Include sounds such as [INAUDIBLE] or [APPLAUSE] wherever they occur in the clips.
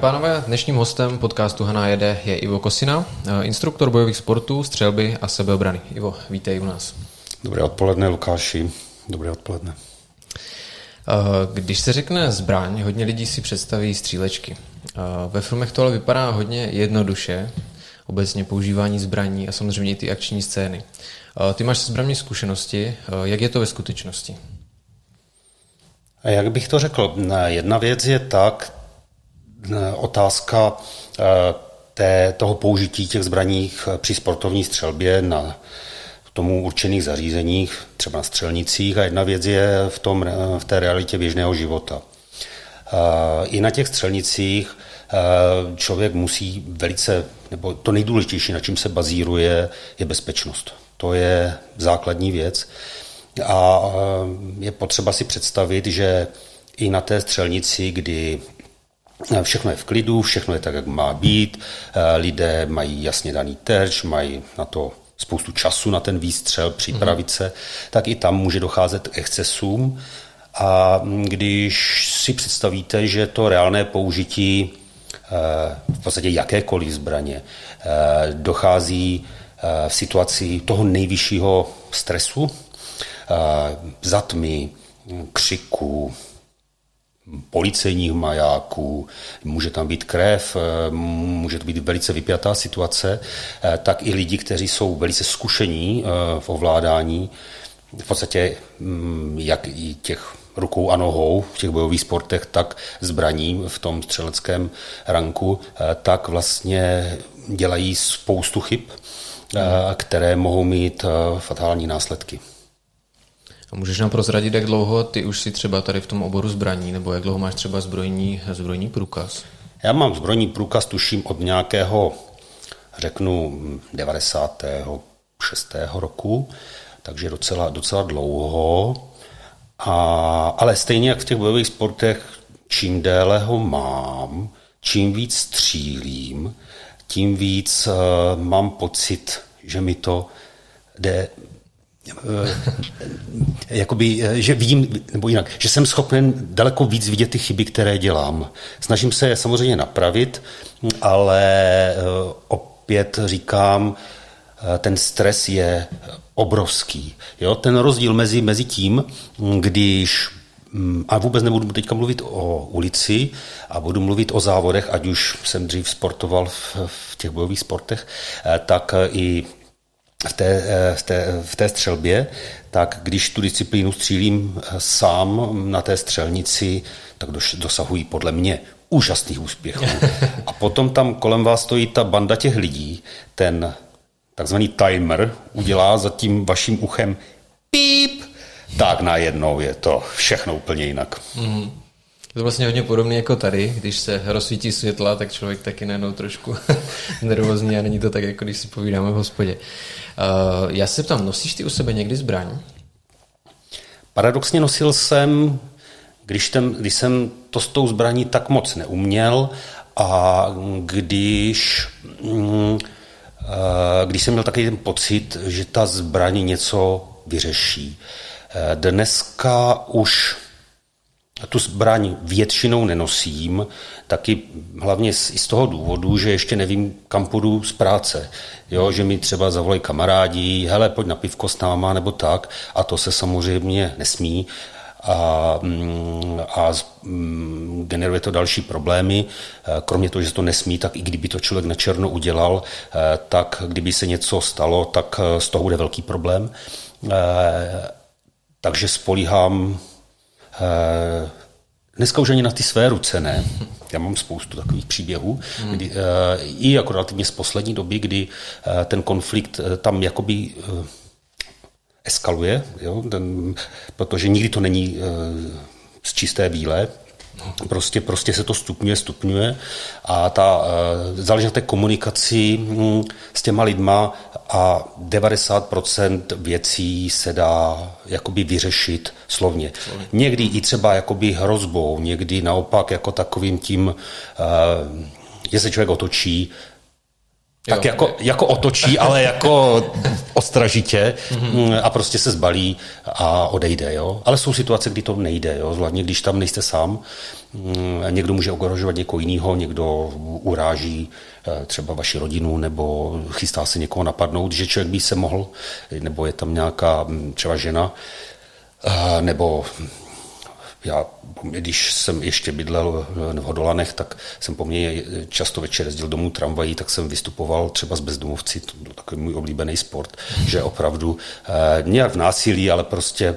Dámy a pánové, dnešním hostem podcastu Haná jede je Ivo Kosina, eh, instruktor bojových sportů, střelby a sebeobrany. Ivo, vítej u nás. Dobré odpoledne, Lukáši. Dobré odpoledne. Eh, když se řekne zbraň, hodně lidí si představí střílečky. Eh, ve filmech to ale vypadá hodně jednoduše, obecně používání zbraní a samozřejmě i ty akční scény. Ty máš zbraní zkušenosti, jak je to ve skutečnosti? A jak bych to řekl? Jedna věc je tak, otázka té, toho použití těch zbraních při sportovní střelbě na tomu určených zařízeních, třeba na střelnicích a jedna věc je v, tom, v té realitě běžného života. I na těch střelnicích člověk musí velice, nebo to nejdůležitější, na čím se bazíruje, je bezpečnost. To je základní věc. A je potřeba si představit, že i na té střelnici, kdy Všechno je v klidu, všechno je tak, jak má být, lidé mají jasně daný terč, mají na to spoustu času na ten výstřel, připravit mm-hmm. se, tak i tam může docházet k excesům. A když si představíte, že to reálné použití eh, v podstatě jakékoliv zbraně eh, dochází eh, v situaci toho nejvyššího stresu, zatmy, křiku, policejních majáků, může tam být krev, eh, může to být velice vypjatá situace, eh, tak i lidi, kteří jsou velice zkušení eh, v ovládání, v podstatě mm, jak i těch rukou a nohou v těch bojových sportech, tak zbraním v tom střeleckém ranku, tak vlastně dělají spoustu chyb, které mohou mít fatální následky. A můžeš nám prozradit, jak dlouho ty už si třeba tady v tom oboru zbraní, nebo jak dlouho máš třeba zbrojní, zbrojní průkaz? Já mám zbrojní průkaz, tuším, od nějakého, řeknu, 96. roku, takže docela, docela dlouho. A, ale stejně jak v těch bojových sportech, čím déle ho mám, čím víc střílím, tím víc uh, mám pocit, že mi to jde jakoby, eh, že vidím, nebo jinak, že jsem schopen daleko víc vidět ty chyby, které dělám. Snažím se je samozřejmě napravit, ale eh, opět říkám, ten stres je obrovský. Jo? Ten rozdíl mezi, mezi tím, když mm, a vůbec nebudu teďka mluvit o ulici a budu mluvit o závodech, ať už jsem dřív sportoval v, v těch bojových sportech, tak i v té, eh, v, té, v té střelbě, tak když tu disciplínu střílím eh, sám na té střelnici, tak dosahují podle mě úžasných úspěchů. [LAUGHS] A potom tam kolem vás stojí ta banda těch lidí, ten takzvaný timer udělá za tím vaším uchem píp, tak najednou je to všechno úplně jinak. Mm. Je to vlastně hodně podobné jako tady, když se rozsvítí světla, tak člověk taky najednou trošku [LAUGHS] nervózní a není to tak, jako když si povídáme v hospodě. Uh, já se ptám, nosíš ty u sebe někdy zbraň? Paradoxně nosil jsem, když, ten, když jsem to s tou zbraní tak moc neuměl a když, mm, eh, když jsem měl takový ten pocit, že ta zbraň něco vyřeší. Eh, dneska už tu zbraň většinou nenosím, taky hlavně z, i z toho důvodu, že ještě nevím, kam půjdu z práce. Jo, že mi třeba zavolají kamarádi, hele, pojď na pivko s náma, nebo tak, a to se samozřejmě nesmí a, mm, a mm, generuje to další problémy. Kromě toho, že to nesmí, tak i kdyby to člověk na černo udělal, eh, tak kdyby se něco stalo, tak eh, z toho bude velký problém. Takže spolíhám Dneska už ani na ty své ruce ne. Já mám spoustu takových příběhů, hmm. kdy, uh, i jako relativně z poslední doby, kdy uh, ten konflikt uh, tam jakoby uh, eskaluje, jo? Ten, protože nikdy to není uh, z čisté bílé, Prostě, prostě se to stupňuje, stupňuje a ta, uh, záleží na té komunikaci hm, s těma lidma a 90% věcí se dá jakoby vyřešit slovně. slovně. Někdy i třeba jakoby hrozbou, někdy naopak jako takovým tím, uh, že se člověk otočí tak jako, jako otočí, ale jako ostražitě mm-hmm. a prostě se zbalí a odejde. Jo? Ale jsou situace, kdy to nejde, jo? zvláště když tam nejste sám. Mm, někdo může ohrožovat někoho jiného, někdo uráží eh, třeba vaši rodinu nebo chystá se někoho napadnout, že člověk by se mohl, nebo je tam nějaká mm, třeba žena, eh, nebo já, když jsem ještě bydlel v Hodolanech, tak jsem poměrně často večer jezdil domů tramvají, tak jsem vystupoval třeba s bezdomovci, to byl takový můj oblíbený sport, že opravdu eh, nějak v násilí, ale prostě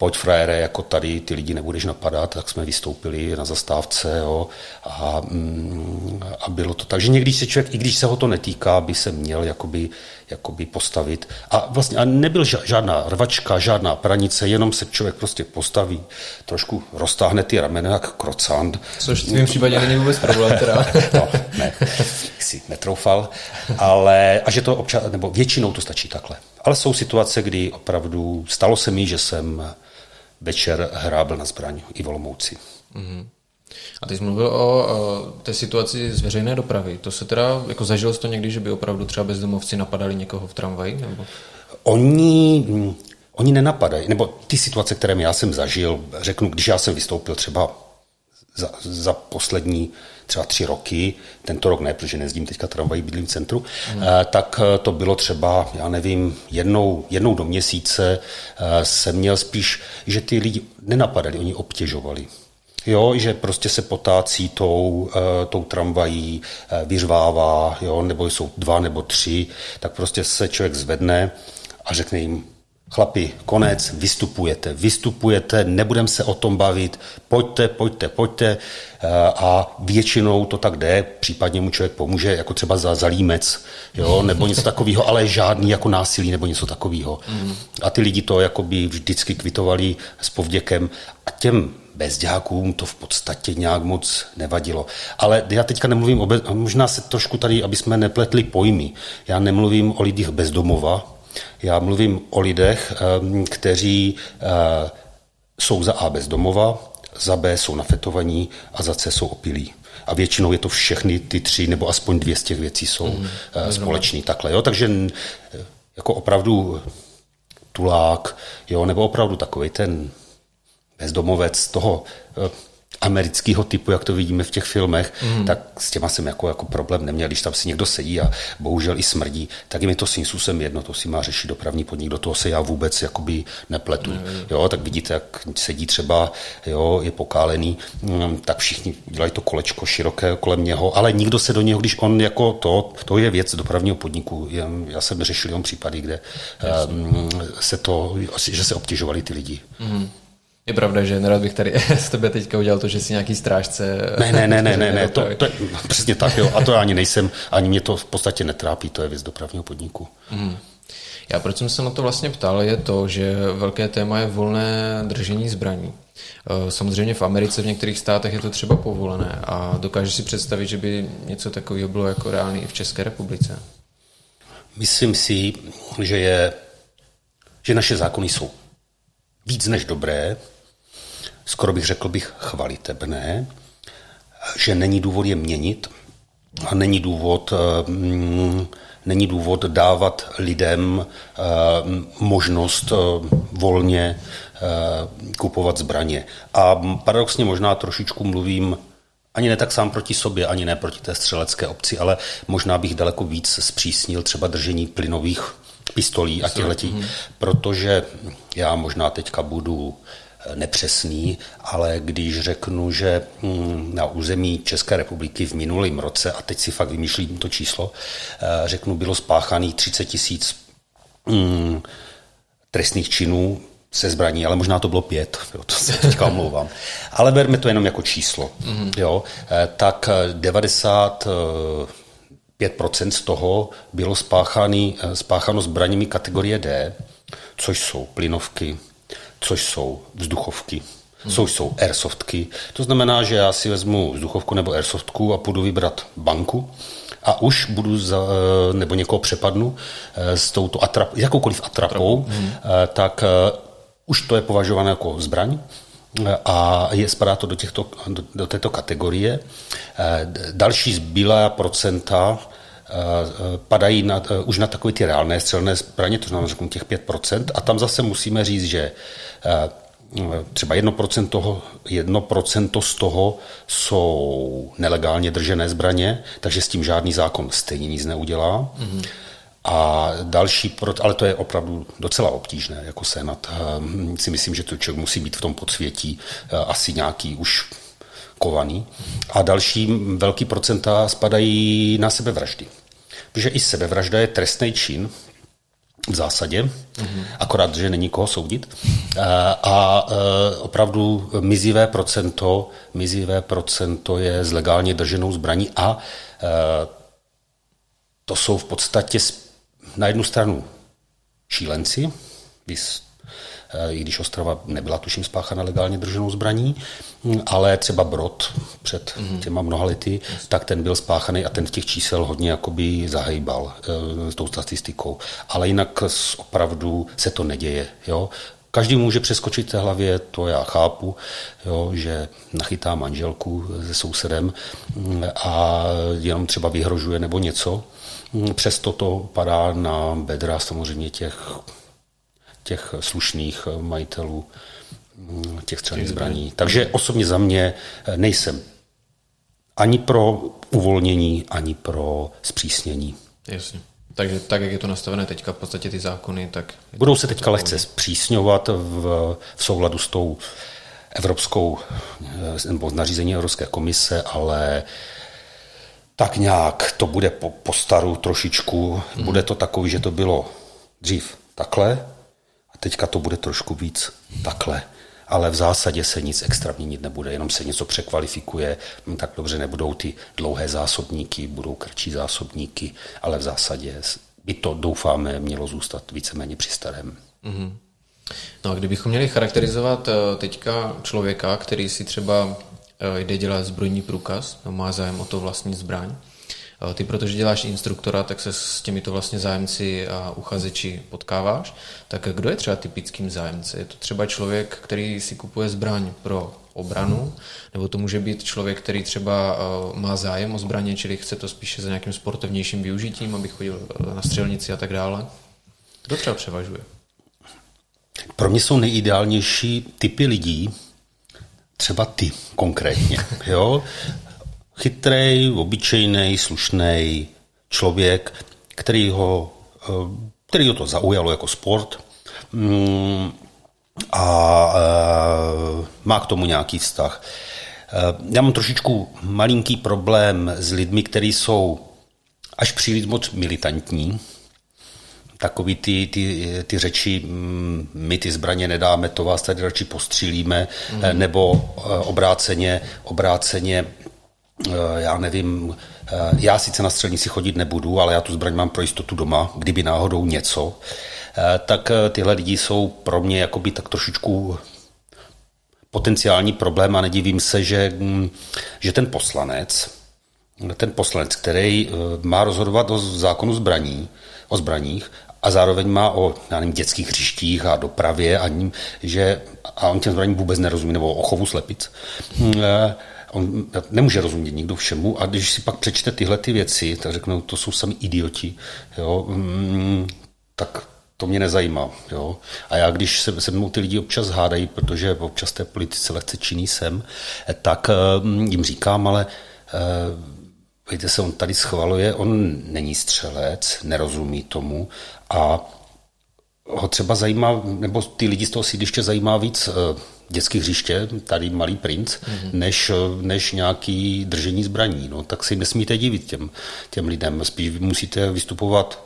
pojď frajere, jako tady ty lidi nebudeš napadat, tak jsme vystoupili na zastávce jo, a, mm, a bylo to tak, že někdy se člověk, i když se ho to netýká, by se měl jakoby, jakoby postavit. A vlastně a nebyl žádná rvačka, žádná pranice, jenom se člověk prostě postaví, trošku roztáhne ty ramena jak krocant. Což v tvém případě není vůbec problém teda. [LAUGHS] no, ne, si netroufal, ale a že to občas, nebo většinou to stačí takhle. Ale jsou situace, kdy opravdu stalo se mi, že jsem večer hrábl na zbraň i volomouci. Mm-hmm. A ty jsi mluvil o, o té situaci z veřejné dopravy. To se teda, jako zažil jsi to někdy, že by opravdu třeba bezdomovci napadali někoho v tramvaji? Nebo? Oni, oni nenapadají, nebo ty situace, které já jsem zažil, řeknu, když já jsem vystoupil třeba za, za poslední třeba tři roky, tento rok ne, protože nezdím teďka tramvají, bydlím v centru, hmm. tak eh, to bylo třeba, já nevím, jednou, jednou do měsíce eh, jsem měl spíš, že ty lidi nenapadali, oni obtěžovali. Jo, že prostě se potácí tou, tou tramvají, vyřvává, jo, nebo jsou dva nebo tři, tak prostě se člověk zvedne a řekne jim, Chlapi, konec, vystupujete, vystupujete, nebudem se o tom bavit, pojďte, pojďte, pojďte eh, a většinou to tak jde, případně mu člověk pomůže, jako třeba za zalímec, jo, [LAUGHS] nebo něco takového, ale žádný jako násilí nebo něco takového. Mm. A ty lidi to jako by vždycky kvitovali s povděkem a těm bezďákům to v podstatě nějak moc nevadilo. Ale já teďka nemluvím o, bez, možná se trošku tady, aby jsme nepletli pojmy, já nemluvím o lidích bezdomova, já mluvím o lidech, ehm, kteří eh, jsou za A bezdomova, za B jsou nafetovaní a za C jsou opilí. A většinou je to všechny ty tři, nebo aspoň dvě z těch věcí jsou mm, společný takhle. Jo? Takže jako opravdu tulák, jo? nebo opravdu takový ten bezdomovec toho eh, amerického typu, jak to vidíme v těch filmech, mm. tak s těma jsem jako, jako problém neměl. Když tam si někdo sedí a bohužel i smrdí, tak mi to svým způsobem jedno, to si má řešit dopravní podnik, do toho se já vůbec jakoby nepletu. Mm. Jo, tak vidíte, jak sedí třeba, jo, je pokálený, mm, tak všichni dělají to kolečko široké kolem něho, ale nikdo se do něho, když on jako to, to je věc dopravního podniku. Já jsem řešil jenom případy, kde um, se to, že se obtěžovali ty lidi. Mm. Je pravda, že nerad bych tady [LAUGHS] s tebe teďka udělal to, že jsi nějaký strážce. Ne, ne, ne, ne, ne, ne [LAUGHS] to, to je přesně tak, jo. A to já ani nejsem, ani mě to v podstatě netrápí, to je věc dopravního podniku. Mm. Já proč jsem se na to vlastně ptal, je to, že velké téma je volné držení zbraní. Eh, samozřejmě v Americe v některých státech je to třeba povolené a dokážeš si představit, že by něco takového bylo jako reálný i v České republice? Myslím si, že, je, že naše zákony jsou víc než dobré, skoro bych řekl bych chvalitebné, že není důvod je měnit a není důvod, mm, není důvod dávat lidem eh, možnost eh, volně eh, kupovat zbraně. A paradoxně možná trošičku mluvím ani ne tak sám proti sobě, ani ne proti té střelecké obci, ale možná bych daleko víc zpřísnil třeba držení plynových pistolí a těchto, mm. protože já možná teďka budu eh, nepřesný, ale když řeknu, že hm, na území České republiky v minulém roce, a teď si fakt vymýšlím to číslo, eh, řeknu, bylo spáchaných 30 tisíc hm, trestných činů se zbraní, ale možná to bylo pět, jo, to se teďka omlouvám. [LAUGHS] Ale berme to jenom jako číslo. Mm-hmm. Jo, eh, tak 90 5% z toho bylo spáchány, eh, spácháno zbraněmi kategorie D, což jsou plynovky, což jsou vzduchovky, hmm. což jsou airsoftky. To znamená, že já si vezmu vzduchovku nebo airsoftku a půjdu vybrat banku a už budu za, eh, nebo někoho přepadnu eh, s touto atrap, jakoukoliv atrapou, hmm. tak už to je považováno jako zbraň a je, spadá to do, těchto, do, do této kategorie. Další zbylá procenta padají na, už na takové ty reálné střelné zbraně, to znamená řeknu těch 5%, a tam zase musíme říct, že třeba 1%, toho, 1% z toho jsou nelegálně držené zbraně, takže s tím žádný zákon stejně nic neudělá. Mm-hmm. A další, ale to je opravdu docela obtížné, jako senat. Ehm, si myslím, že to člověk musí být v tom podsvětí eh, asi nějaký už kovaný. A další velký procenta spadají na sebevraždy. Protože i sebevražda je trestný čin v zásadě, mm-hmm. akorát, že není koho soudit. A, a e, opravdu mizivé procento, mizivé procento je z legálně drženou zbraní a e, to jsou v podstatě na jednu stranu šílenci, i když Ostrava nebyla tuším spáchána legálně drženou zbraní, hm, ale třeba Brod před mhm. těma mnoha lety, tak ten byl spáchaný a ten v těch čísel hodně jakoby zahejbal e, s tou statistikou. Ale jinak opravdu se to neděje. Jo? Každý může přeskočit té hlavě, to já chápu, jo, že nachytá manželku se sousedem hm, a jenom třeba vyhrožuje nebo něco. Hm, přesto to padá na bedra samozřejmě těch těch slušných majitelů mm, těch střelných zbraní. Takže osobně za mě eh, nejsem ani pro uvolnění, ani pro zpřísnění. Jasně. Takže tak, jak je to nastavené teďka, v podstatě ty zákony, tak... Budou se teďka lehce zpřísňovat v, v souladu s tou evropskou, eh, nebo nařízení Evropské komise, ale tak nějak to bude po, po staru trošičku. Mm-hmm. Bude to takový, že to bylo dřív takhle, Teďka to bude trošku víc takhle ale v zásadě se nic extra měnit nebude, jenom se něco překvalifikuje, hm, tak dobře nebudou ty dlouhé zásobníky, budou kratší zásobníky, ale v zásadě by to, doufáme, mělo zůstat víceméně při starém. Mm-hmm. No a kdybychom měli charakterizovat eh, teďka člověka, který si třeba eh, jde dělat zbrojní průkaz, má zájem o to vlastní zbraň, ty, protože děláš instruktora, tak se s těmito vlastně zájemci a uchazeči potkáváš. Tak kdo je třeba typickým zájemce? Je to třeba člověk, který si kupuje zbraň pro obranu, nebo to může být člověk, který třeba eh, má zájem o zbraně, čili chce to spíše za nějakým sportovnějším využitím, aby chodil eh, na střelnici a tak dále. Kdo třeba převažuje? Pro mě jsou nejideálnější typy lidí, třeba ty konkrétně. Jo? Chytrý, obyčejný, slušný člověk, který ho, eh, který ho to zaujalo jako sport mm, a eh, má k tomu nějaký vztah. Eh, já mám trošičku malinký problém s lidmi, kteří jsou až příliš moc militantní, takový ty, ty, ty řeči, mm, my ty zbraně nedáme, to vás tady radši postřílíme, mm. nebo obráceně, obráceně já nevím, eh, já sice na střelnici chodit nebudu, ale já tu zbraň mám pro jistotu doma, kdyby náhodou něco, eh, tak tyhle lidi jsou pro mě jakoby tak trošičku potenciální problém a nedivím se, že, mm, že ten poslanec, ten poslanec, který má rozhodovat o zákonu zbraní, o zbraních a zároveň má o já nevím, dětských hřištích a dopravě a, ním, že, a on těm zbraním vůbec nerozumí, nebo o chovu slepic, On nemůže rozumět nikdo všemu a když si pak přečte tyhle ty věci, tak řeknou, to jsou sami idioti, jo, mm, tak to mě nezajímá. Jo. A já, když se, se mnou ty lidi občas hádají, protože občas té politice lehce činný jsem, tak uh, jim říkám, ale uh, víte se, on tady schvaluje, on není střelec, nerozumí tomu a ho třeba zajímá, nebo ty lidi z toho sídliště zajímá víc uh, dětské hřiště, tady malý princ, mm-hmm. než, než nějaký držení zbraní. No, tak si nesmíte divit těm, těm lidem. Spíš musíte vystupovat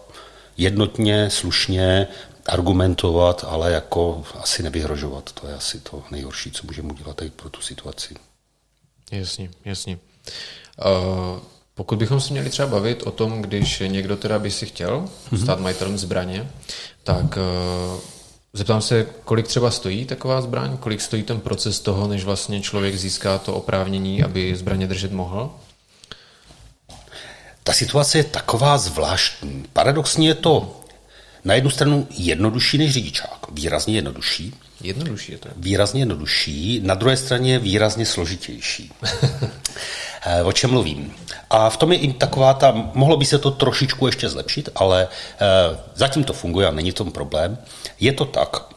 jednotně, slušně, argumentovat, ale jako asi nevyhrožovat. To je asi to nejhorší, co můžeme udělat tady pro tu situaci. Jasně, jasně. Uh, pokud bychom se měli třeba bavit o tom, když někdo teda by si chtěl mm-hmm. stát majitelem zbraně, tak uh, Zeptám se, kolik třeba stojí taková zbraň, kolik stojí ten proces toho, než vlastně člověk získá to oprávnění, aby zbraně držet mohl? Ta situace je taková zvláštní. Paradoxně je to na jednu stranu jednodušší než řidičák, výrazně jednodušší. Jednodušší je to. Výrazně jednodušší, na druhé straně výrazně složitější. [LAUGHS] Eh, o čem mluvím? A v tom je i taková ta, mohlo by se to trošičku ještě zlepšit, ale e, zatím to funguje a není tom problém. Je to tak,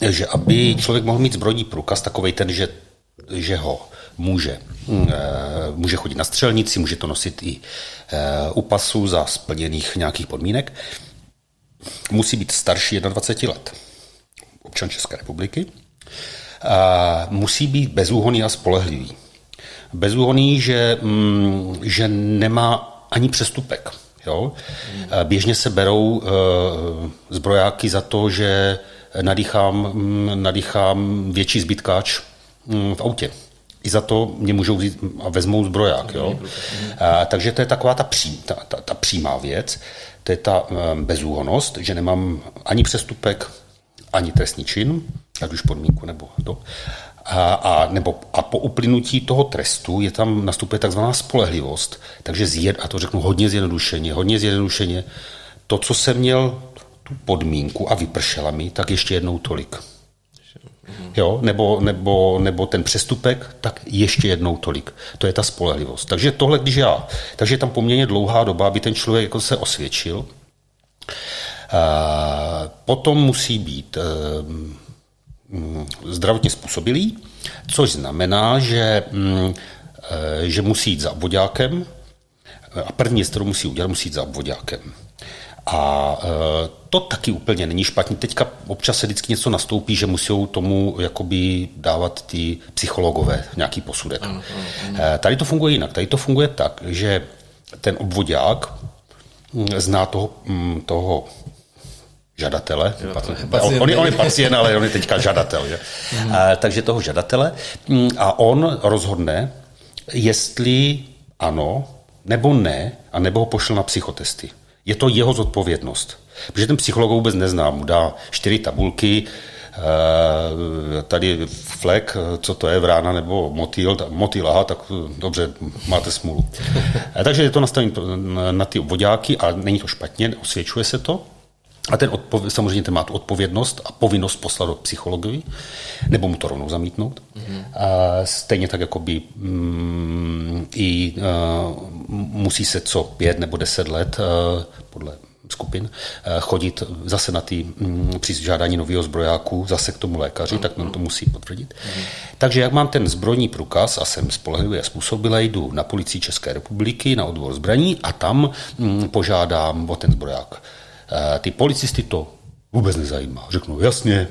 že aby člověk mohl mít zbrojní průkaz, takový ten, že, že ho může, e, může chodit na střelnici, může to nosit i e, u pasu za splněných nějakých podmínek, musí být starší 21 let, občan České republiky, a musí být bezúhonný a spolehlivý. Bezúhonný, že, mm, že nemá ani přestupek. Jo? Běžně se berou e, zbrojáky za to, že nadýchám, mm, nadýchám větší zbytkáč mm, v autě. I za to mě můžou vzít a vezmou zbroják. Jo? A, takže to je taková ta, pří, ta, ta, ta přímá věc, to je ta bezúhonost, že nemám ani přestupek, ani trestní čin, ať už podmínku nebo to. A, a, nebo, a po uplynutí toho trestu je tam nastupuje takzvaná spolehlivost. Takže zjed, a to řeknu hodně zjednodušeně, hodně zjednodušeně, to, co jsem měl tu podmínku a vypršela mi, tak ještě jednou tolik. Jo, nebo, nebo, nebo ten přestupek, tak ještě jednou tolik. To je ta spolehlivost. Takže tohle, když já, takže je tam poměrně dlouhá doba, aby ten člověk jako se osvědčil. Potom musí být Mm, zdravotně způsobilý, což znamená, že, mm, eh, že musí jít za obvodákem a první věc, kterou musí udělat, musí jít za obvodákem. A eh, to taky úplně není špatně. Teďka občas se vždycky něco nastoupí, že musí tomu jakoby dávat ty psychologové nějaký posudek. Ano, ano, ano. Eh, tady to funguje jinak. Tady to funguje tak, že ten obvodák mm, zná toho, toho žadatele. Pacient. On, on je pacient, ale on je teďka žadatel. Že? Mm. A, takže toho žadatele. Mm, a on rozhodne, jestli ano, nebo ne, a nebo ho pošle na psychotesty. Je to jeho zodpovědnost. Protože ten psycholog vůbec nezná. Mu dá čtyři tabulky, eh, tady flek, co to je, vrána nebo motýl, motýl, aha, tak dobře, máte smůlu. [LAUGHS] Takže je to nastavení na ty obvodáky a není to špatně, osvědčuje se to. A ten odpov- samozřejmě ten má tu odpovědnost a povinnost poslat do psychologovi, nebo mu to rovnou zamítnout. Mm-hmm. A stejně tak jako by mm, i uh, musí se co pět nebo deset let uh, podle skupin uh, chodit zase na ty um, při žádání nového zbrojáku, zase k tomu lékaři, tak nám to musí potvrdit. Mm-hmm. Takže jak mám ten zbrojní průkaz a jsem spolehlivý a způsobilý, jdu na policii České republiky, na odbor zbraní a tam um, požádám o ten zbroják. Eh, ty policisty to vůbec nezajímá. Řeknou, jasně,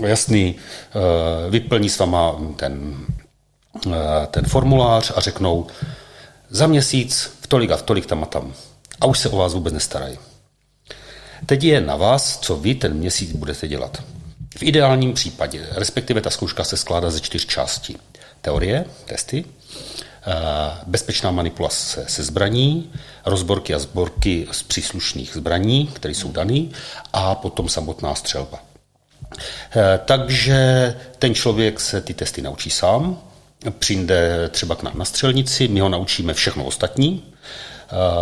jasný, eh, vyplní s váma ten, eh, ten formulář a řeknou, za měsíc v tolik a v tolik tam a tam. A už se o vás vůbec nestarají. Teď je na vás, co vy ten měsíc budete dělat. V ideálním případě, respektive ta zkouška se skládá ze čtyř částí. Teorie, testy, bezpečná manipulace se zbraní, rozborky a sborky z příslušných zbraní, které jsou dané, a potom samotná střelba. Eh, takže ten člověk se ty testy naučí sám, přijde třeba k nám na střelnici, my ho naučíme všechno ostatní, Eh,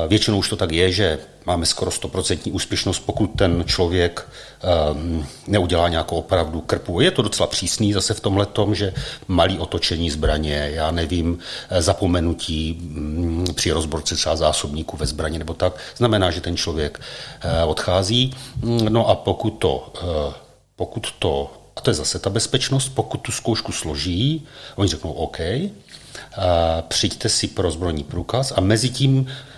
většinou už to tak je, že máme skoro 100% úspěšnost, pokud ten člověk ehm, neudělá nějakou opravdu krpu. Je to docela přísný zase v tomhle tom, že malý otočení zbraně, já nevím, eh, zapomenutí mm, při rozborce třeba zásobníku ve zbraně nebo tak, znamená, že ten člověk eh, odchází. No a pokud to, pokud to a to je zase ta bezpečnost, pokud tu zkoušku složí, oni řeknou OK, přijďte si pro zbrojní průkaz a mezi tím Eh,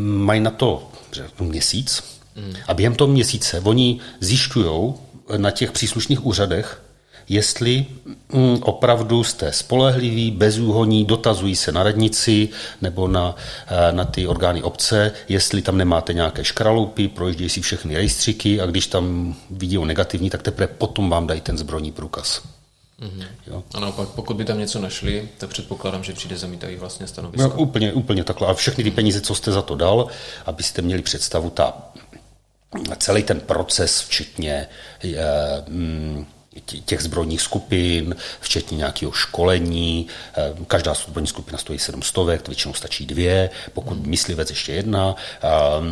mají na to měsíc a během toho měsíce oni zjišťují na těch příslušných úřadech, jestli mm, opravdu jste spolehliví, bezúhoní, dotazují se na radnici nebo na, eh, na ty orgány obce, jestli tam nemáte nějaké škraloupy, projíždějí si všechny rejstříky a když tam vidí negativní, tak teprve potom vám dají ten zbrojní průkaz. Mm-hmm. Jo. A naopak, pokud by tam něco našli, tak předpokládám, že přijde zamítají vlastně stanovisko. No, úplně, úplně takhle. A všechny ty peníze, co jste za to dal, abyste měli představu, ta, celý ten proces, včetně je, mm, těch zbrojních skupin, včetně nějakého školení. Eh, každá zbrojní skupina stojí 700, většinou stačí dvě, pokud myslivec ještě jedna. Eh,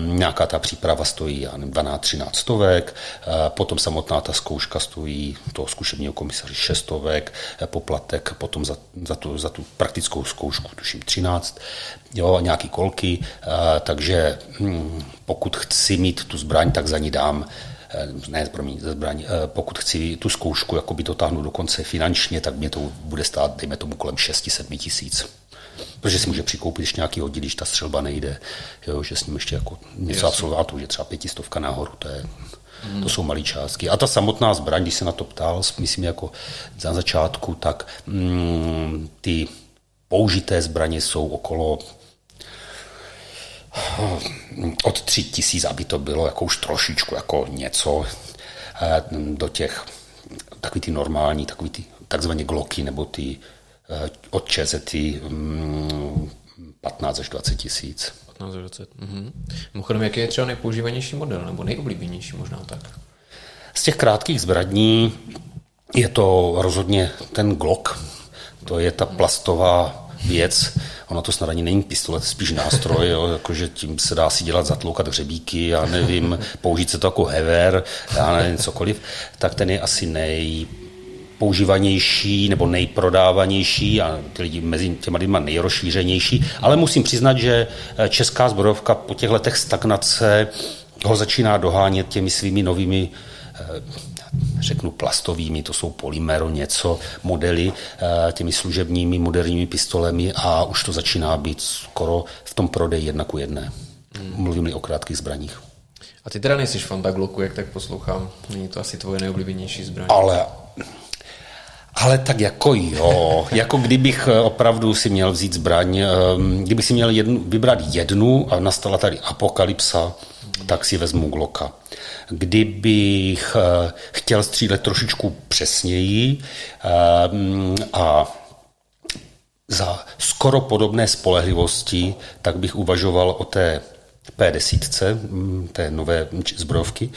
nějaká ta příprava stojí 12-13 stovek, eh, potom samotná ta zkouška stojí toho zkušebního komisaře 6 stovek, poplatek potom za, za, tu, za tu praktickou zkoušku tuším 13, jo, nějaký kolky, takže hm, pokud chci mít tu zbraň, tak za ní dám ne promiň, zbraň, eh, pokud chci tu zkoušku jakoby dotáhnout do konce finančně, tak mě to bude stát, dejme tomu, kolem 6-7 tisíc. Protože si může přikoupit ještě nějaký hodin, když ta střelba nejde, jo, že s ním ještě jako něco absolvovat, že třeba pětistovka nahoru, to je, Hmm. To jsou malé částky. A ta samotná zbraň, když se na to ptal, myslím jako za začátku, tak mm, ty použité zbraně jsou okolo od tři tisíc, aby to bylo jako už trošičku jako něco eh, do těch takový ty normální, takový ty takzvané gloky nebo ty eh, od ČZty 15 mm, až 20 tisíc. 15 až 20. Mhm. Mimochodem, jaký je třeba nejpoužívanější model nebo nejoblíbenější možná tak? Z těch krátkých zbraní je to rozhodně ten Glock, to je ta plastová věc, ono to snad ani není pistolet, spíš nástroj, jo, jakože tím se dá si dělat zatloukat hřebíky, já nevím, použít se to jako hever, já nevím, cokoliv, tak ten je asi nej, používanější nebo nejprodávanější a ty lidi mezi těma lidma nejrozšířenější, ale musím přiznat, že česká zbrojovka po těch letech stagnace ho začíná dohánět těmi svými novými eh, řeknu plastovými, to jsou polymero něco, modely eh, těmi služebními moderními pistolemi a už to začíná být skoro v tom prodeji jedna ku jedné. Hmm. Mluvím-li o krátkých zbraních. A ty teda nejsi fanda Glocku, jak tak poslouchám. Není to asi tvoje nejoblíbenější zbraň. Ale ale tak jako jo, [LAUGHS] jako kdybych eh, opravdu si měl vzít zbraň, eh, kdybych si měl jednu, vybrat jednu a nastala tady apokalypsa, tak si vezmu Glocka. Kdybych eh, chtěl střílet trošičku přesněji eh, a za skoro podobné spolehlivosti, tak bych uvažoval o té P10, mm, té nové zbrojovky,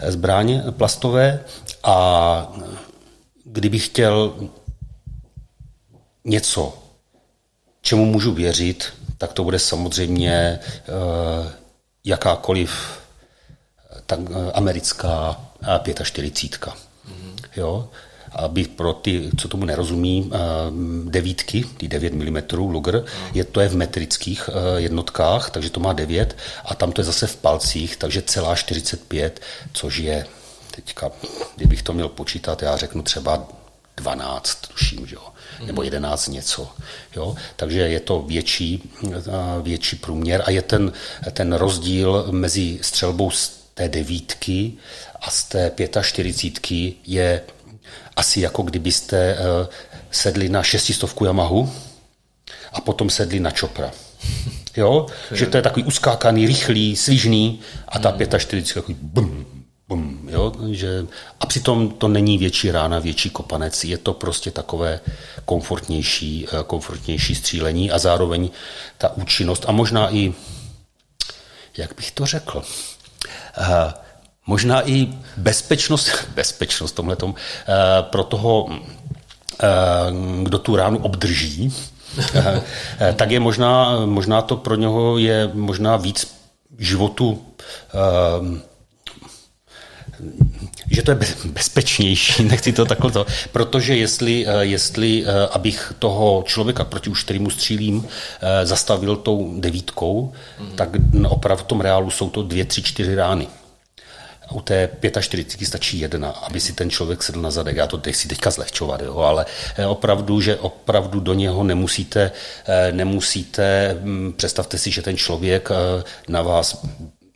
eh, zbráně plastové. A kdybych chtěl něco, čemu můžu věřit, tak to bude samozřejmě jakákoliv tak, eh, americká 45. Mm-hmm. Jo? Aby pro ty, co tomu nerozumí, eh, devítky, ty 9 mm Luger, mm. je, to je v metrických eh, jednotkách, takže to má 9 a tam to je zase v palcích, takže celá 45, což je teďka, kdybych to měl počítat, já řeknu třeba 12, tuším, že jo, nebo 11 něco. Jo? Takže je to větší, větší průměr a je ten, ten rozdíl mezi střelbou z té devítky a z té pětačtyřicítky je asi jako kdybyste eh, sedli na šestistovku Yamahu a potom sedli na Chopra. [LAUGHS] Jo? Že to je takový uskákaný, rychlý, svižný a ta 45 takový bum, bum, jo? Že, a přitom to není větší rána, větší kopanec, je to prostě takové komfortnější, eh, komfortnější střílení a zároveň ta účinnost a možná i, jak bych to řekl, možná i bezpečnost, [LAUGHS] bezpečnost tomhletom, uh, pro toho, uh, kdo tu ránu obdrží, tak je možná, možná to pro něho je možná víc životu že to je bezpečnější, [LAUGHS] nechci to takhle to, protože jestli, eh, jestli eh, abych toho člověka, proti už kterýmu střílím, eh, zastavil tou devítkou, mm. tak opravdu v tom reálu jsou to dvě, tři, čtyři rány. U té 45 stačí jedna, aby si ten člověk sedl na zadek. Já to si teďka zlehčovat, jo, ale opravdu, že opravdu do něho nemusíte, nemusíte, hm, představte si, že ten člověk na vás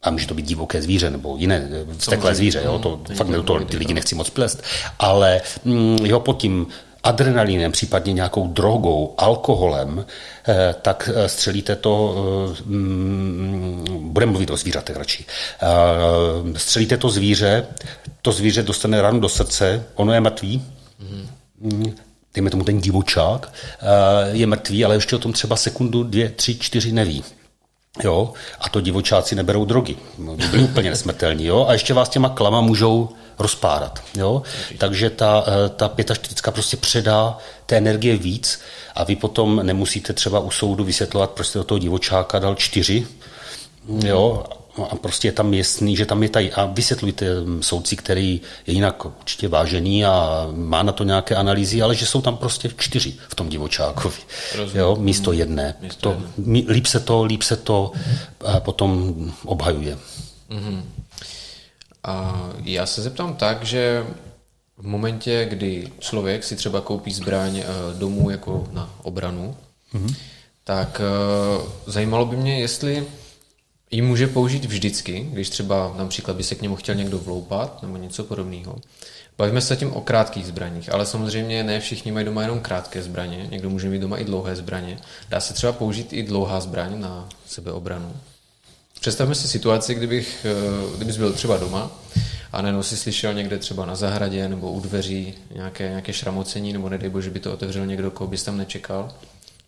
a může to být divoké zvíře nebo jiné vsteklé zvíře, jo, to fakt ne, to ty lidi nechci moc plést, ale mm, jo, pod tím adrenalinem, případně nějakou drogou, alkoholem, eh, tak eh, střelíte to, eh, mm, budeme mluvit o zvířatech radši, střelíte to zvíře, to zvíře dostane ranu do srdce, ono je mrtvý, mm-hmm. dejme tomu ten divočák, je mrtvý, ale ještě o tom třeba sekundu, dvě, tři, čtyři neví. Jo, a to divočáci neberou drogy. Byli úplně nesmrtelní, jo. A ještě vás těma klama můžou rozpárat. Jo? Takže ta, ta 45 prostě předá té energie víc a vy potom nemusíte třeba u soudu vysvětlovat, proč jste do toho divočáka dal čtyři, jo, a prostě je tam jasný, že tam je tady, a vysvětlujte soudci, který je jinak určitě vážený a má na to nějaké analýzy, ale že jsou tam prostě čtyři v tom divočákovi, jo, místo jedné. Místo to, jedné. Líp se to, líp se to mm-hmm. potom obhajuje. Mm-hmm. A já se zeptám tak, že v momentě, kdy člověk si třeba koupí zbraň eh, domů jako na obranu, mm-hmm. tak eh, zajímalo by mě, jestli ji může použít vždycky, když třeba například by se k němu chtěl někdo vloupat nebo něco podobného. Bavíme se tím o krátkých zbraních, ale samozřejmě ne všichni mají doma jenom krátké zbraně, někdo může mít doma i dlouhé zbraně. Dá se třeba použít i dlouhá zbraň na sebeobranu. Představme si situaci, kdybych, eh, kdybys byl třeba doma a najednou si slyšel někde třeba na zahradě nebo u dveří nějaké, nějaké šramocení, nebo nedej bože by to otevřel někdo, koho bys tam nečekal.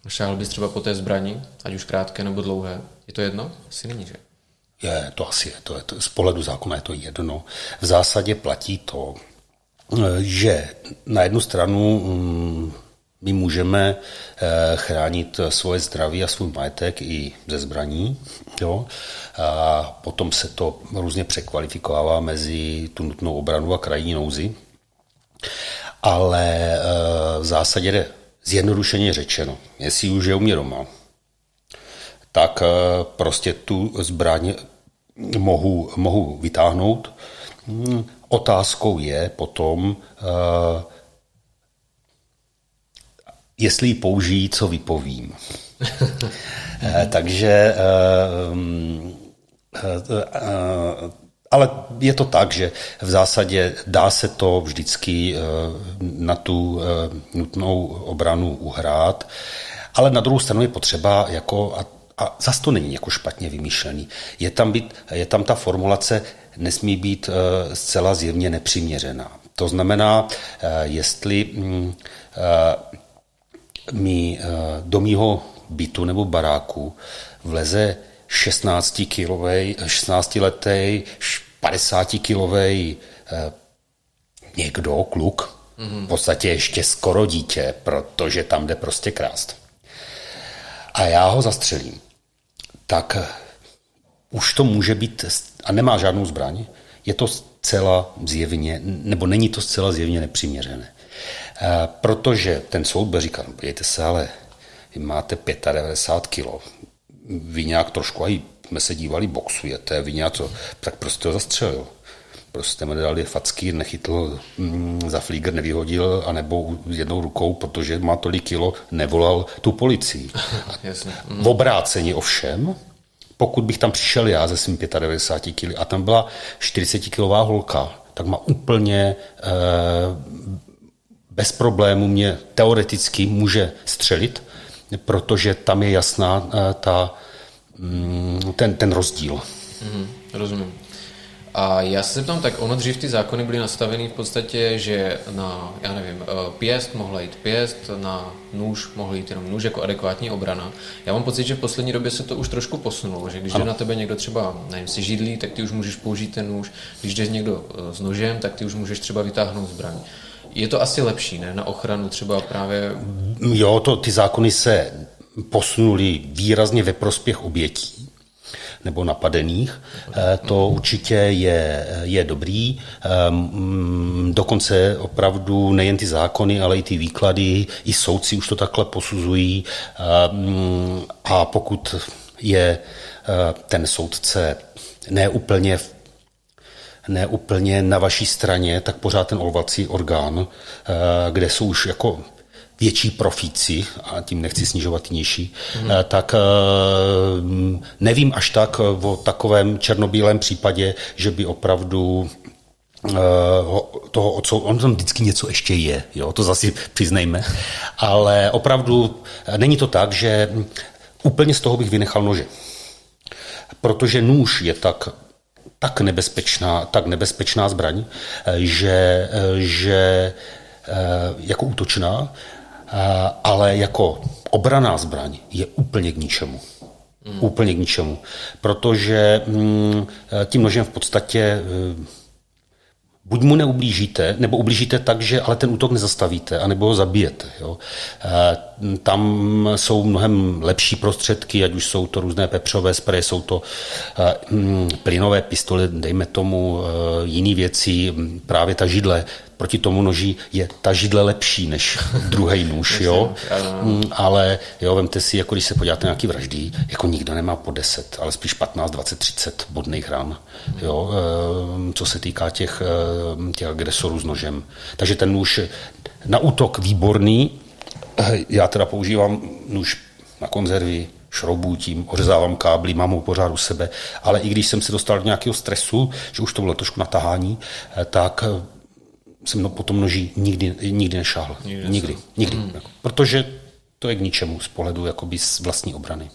Šáhl bys třeba po té zbraní, ať už krátké nebo dlouhé. Je to jedno? Asi není, že? Je, to asi je. To je to, z pohledu zákona je to jedno. V zásadě platí to, že na jednu stranu mm, my můžeme eh, chránit svoje zdraví a svůj majetek i ze zbraní. Jo? A potom se to různě překvalifikovává mezi tu nutnou obranu a krajní nouzi. Ale eh, v zásadě jde zjednodušeně řečeno, jestli už je u mě doma, tak eh, prostě tu zbraň mohu, mohu vytáhnout. Hmm, otázkou je potom, eh, jestli ji použijí, co vypovím. [LAUGHS] Eh, takže hmm, ale je to tak, že v zásadě dá se to vždycky na tu nutnou obranu uhrát, ale na druhou stranu je potřeba jako, a a zas to není jako špatně vymýšlený. Je tam, být, je tam ta formulace, nesmí být uh, zcela zjevně nepřiměřená. To znamená, jestli uh, mi do mýho bytu nebo baráku vleze 16 kilovej, 16 letý, 50 kilovej uh, někdo, kluk, v podstatě ještě skoro dítě, protože tam jde prostě krást. A já ho zastřelím tak eh, už to může být, a nemá žádnou zbraň, je to zcela zjevně, nebo není to zcela zjevně nepřiměřené. Eh, protože ten soud bude říkat, podívejte se, ale vy máte 95 kilo, vy nějak trošku, a jsme se dívali, boxujete, vy nějak to, tak prostě ho zastřelil. Prostě mi dali facky, nechytl mm, za flíger, nevyhodil, anebo jednou rukou, protože má tolik kilo, nevolal tu policii. [LAUGHS] Jasně. V obrácení ovšem, pokud bych tam přišel já ze svým 95 kg a tam byla 40 kilová holka, tak má úplně eh, bez problému mě teoreticky může střelit, protože tam je jasná eh, ta, mm, ten, ten rozdíl. Mm, rozumím. A já se zeptám, tak ono dřív ty zákony byly nastaveny v podstatě, že na, já nevím, eh, pěst mohla jít pěst, na nůž mohl jít jenom nůž jako adekvátní obrana. Já mám pocit, že v poslední době se to už trošku posunulo, že když jde na tebe někdo třeba, nevím, si židlí, tak ty už můžeš použít ten nůž. Když jde někdo eh, s nožem, tak ty už můžeš třeba vytáhnout zbraň. Je to asi lepší, ne? Na ochranu třeba právě... Jo, to, ty zákony se posunuli výrazně ve prospěch obětí nebo napadených. Eh, to určitě je, je dobrý. Ehm, dokonce opravdu nejen ty zákony, ale i ty výklady, i soudci už to takhle posuzují. Ehm, a pokud je eh, ten soudce neúplně ne úplně na vaší straně, tak pořád ten olvací orgán, eh, kde jsou už jako větší profíci, a tím nechci snižovat nižší, mm. tak eh, nevím až tak o takovém černobílém případě, že by opravdu toho odsou, on tam vždycky něco ještě je, jo, to zase přiznejme, ale opravdu není to tak, že úplně z toho bych vynechal nože. Protože nůž je tak tak nebezpečná, tak nebezpečná zbraň, že, že jako útočná, Eh, ale jako obraná zbraň je úplně k ničemu. Hmm. Úplně k ničemu. Protože mm, eh, tím nožem v podstatě eh, buď mu neublížíte, nebo ublížíte tak, že ale ten útok nezastavíte, anebo ho zabijete. Jo. Eh, tam jsou mnohem lepší prostředky, ať už jsou to různé pepřové spreje, jsou to eh, mm, plynové pistole, dejme tomu eh, jiné věci, právě ta židle, proti tomu noži je ta židle lepší než druhý nůž, [LAUGHS] jo. Mm, ale jo, vemte si, jako když se podíváte na nějaký vraždy, jako nikdo nemá po 10, ale spíš 15, 20, 30 bodných ran, jo, co se týká těch, těch agresorů s nožem. Takže ten nůž na útok výborný, já teda používám nůž na konzervy, šroubuji tím, ořezávám kábly, mám ho pořád u sebe, ale i když jsem se dostal do nějakého stresu, že už to bylo trošku natahání, eh, tak jsem no, potom noží nikdy, nikdy nešáhl. Nikdy. Nikdy. nikdy. Hmm. Protože to je k ničemu z pohledu jakoby z vlastní obrany.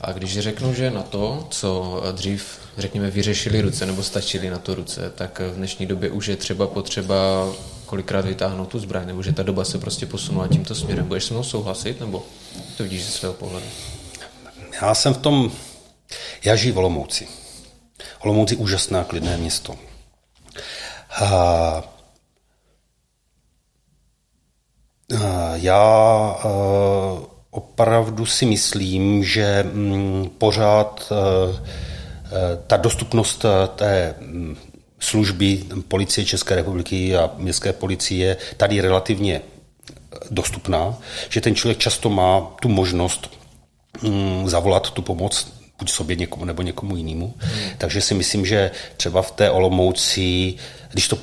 A když řeknu, že na to, co dřív, řekněme, vyřešili ruce nebo stačili na to ruce, tak v dnešní době už je třeba potřeba kolikrát vytáhnout tu zbraň, nebo že ta doba se prostě posunula tímto směrem. Budeš se mnou souhlasit, nebo to vidíš ze svého pohledu? Já jsem v tom, já žiju v Olomouci. Olomouci úžasná klidné město. A, já a, opravdu si myslím, že mm, pořád a, ta dostupnost té mm, služby policie České republiky a městské policie tady relativně dostupná, že ten člověk často má tu možnost mm, zavolat tu pomoc buď sobě někomu nebo někomu jinému. Hmm. Takže si myslím, že třeba v té Olomouci, když to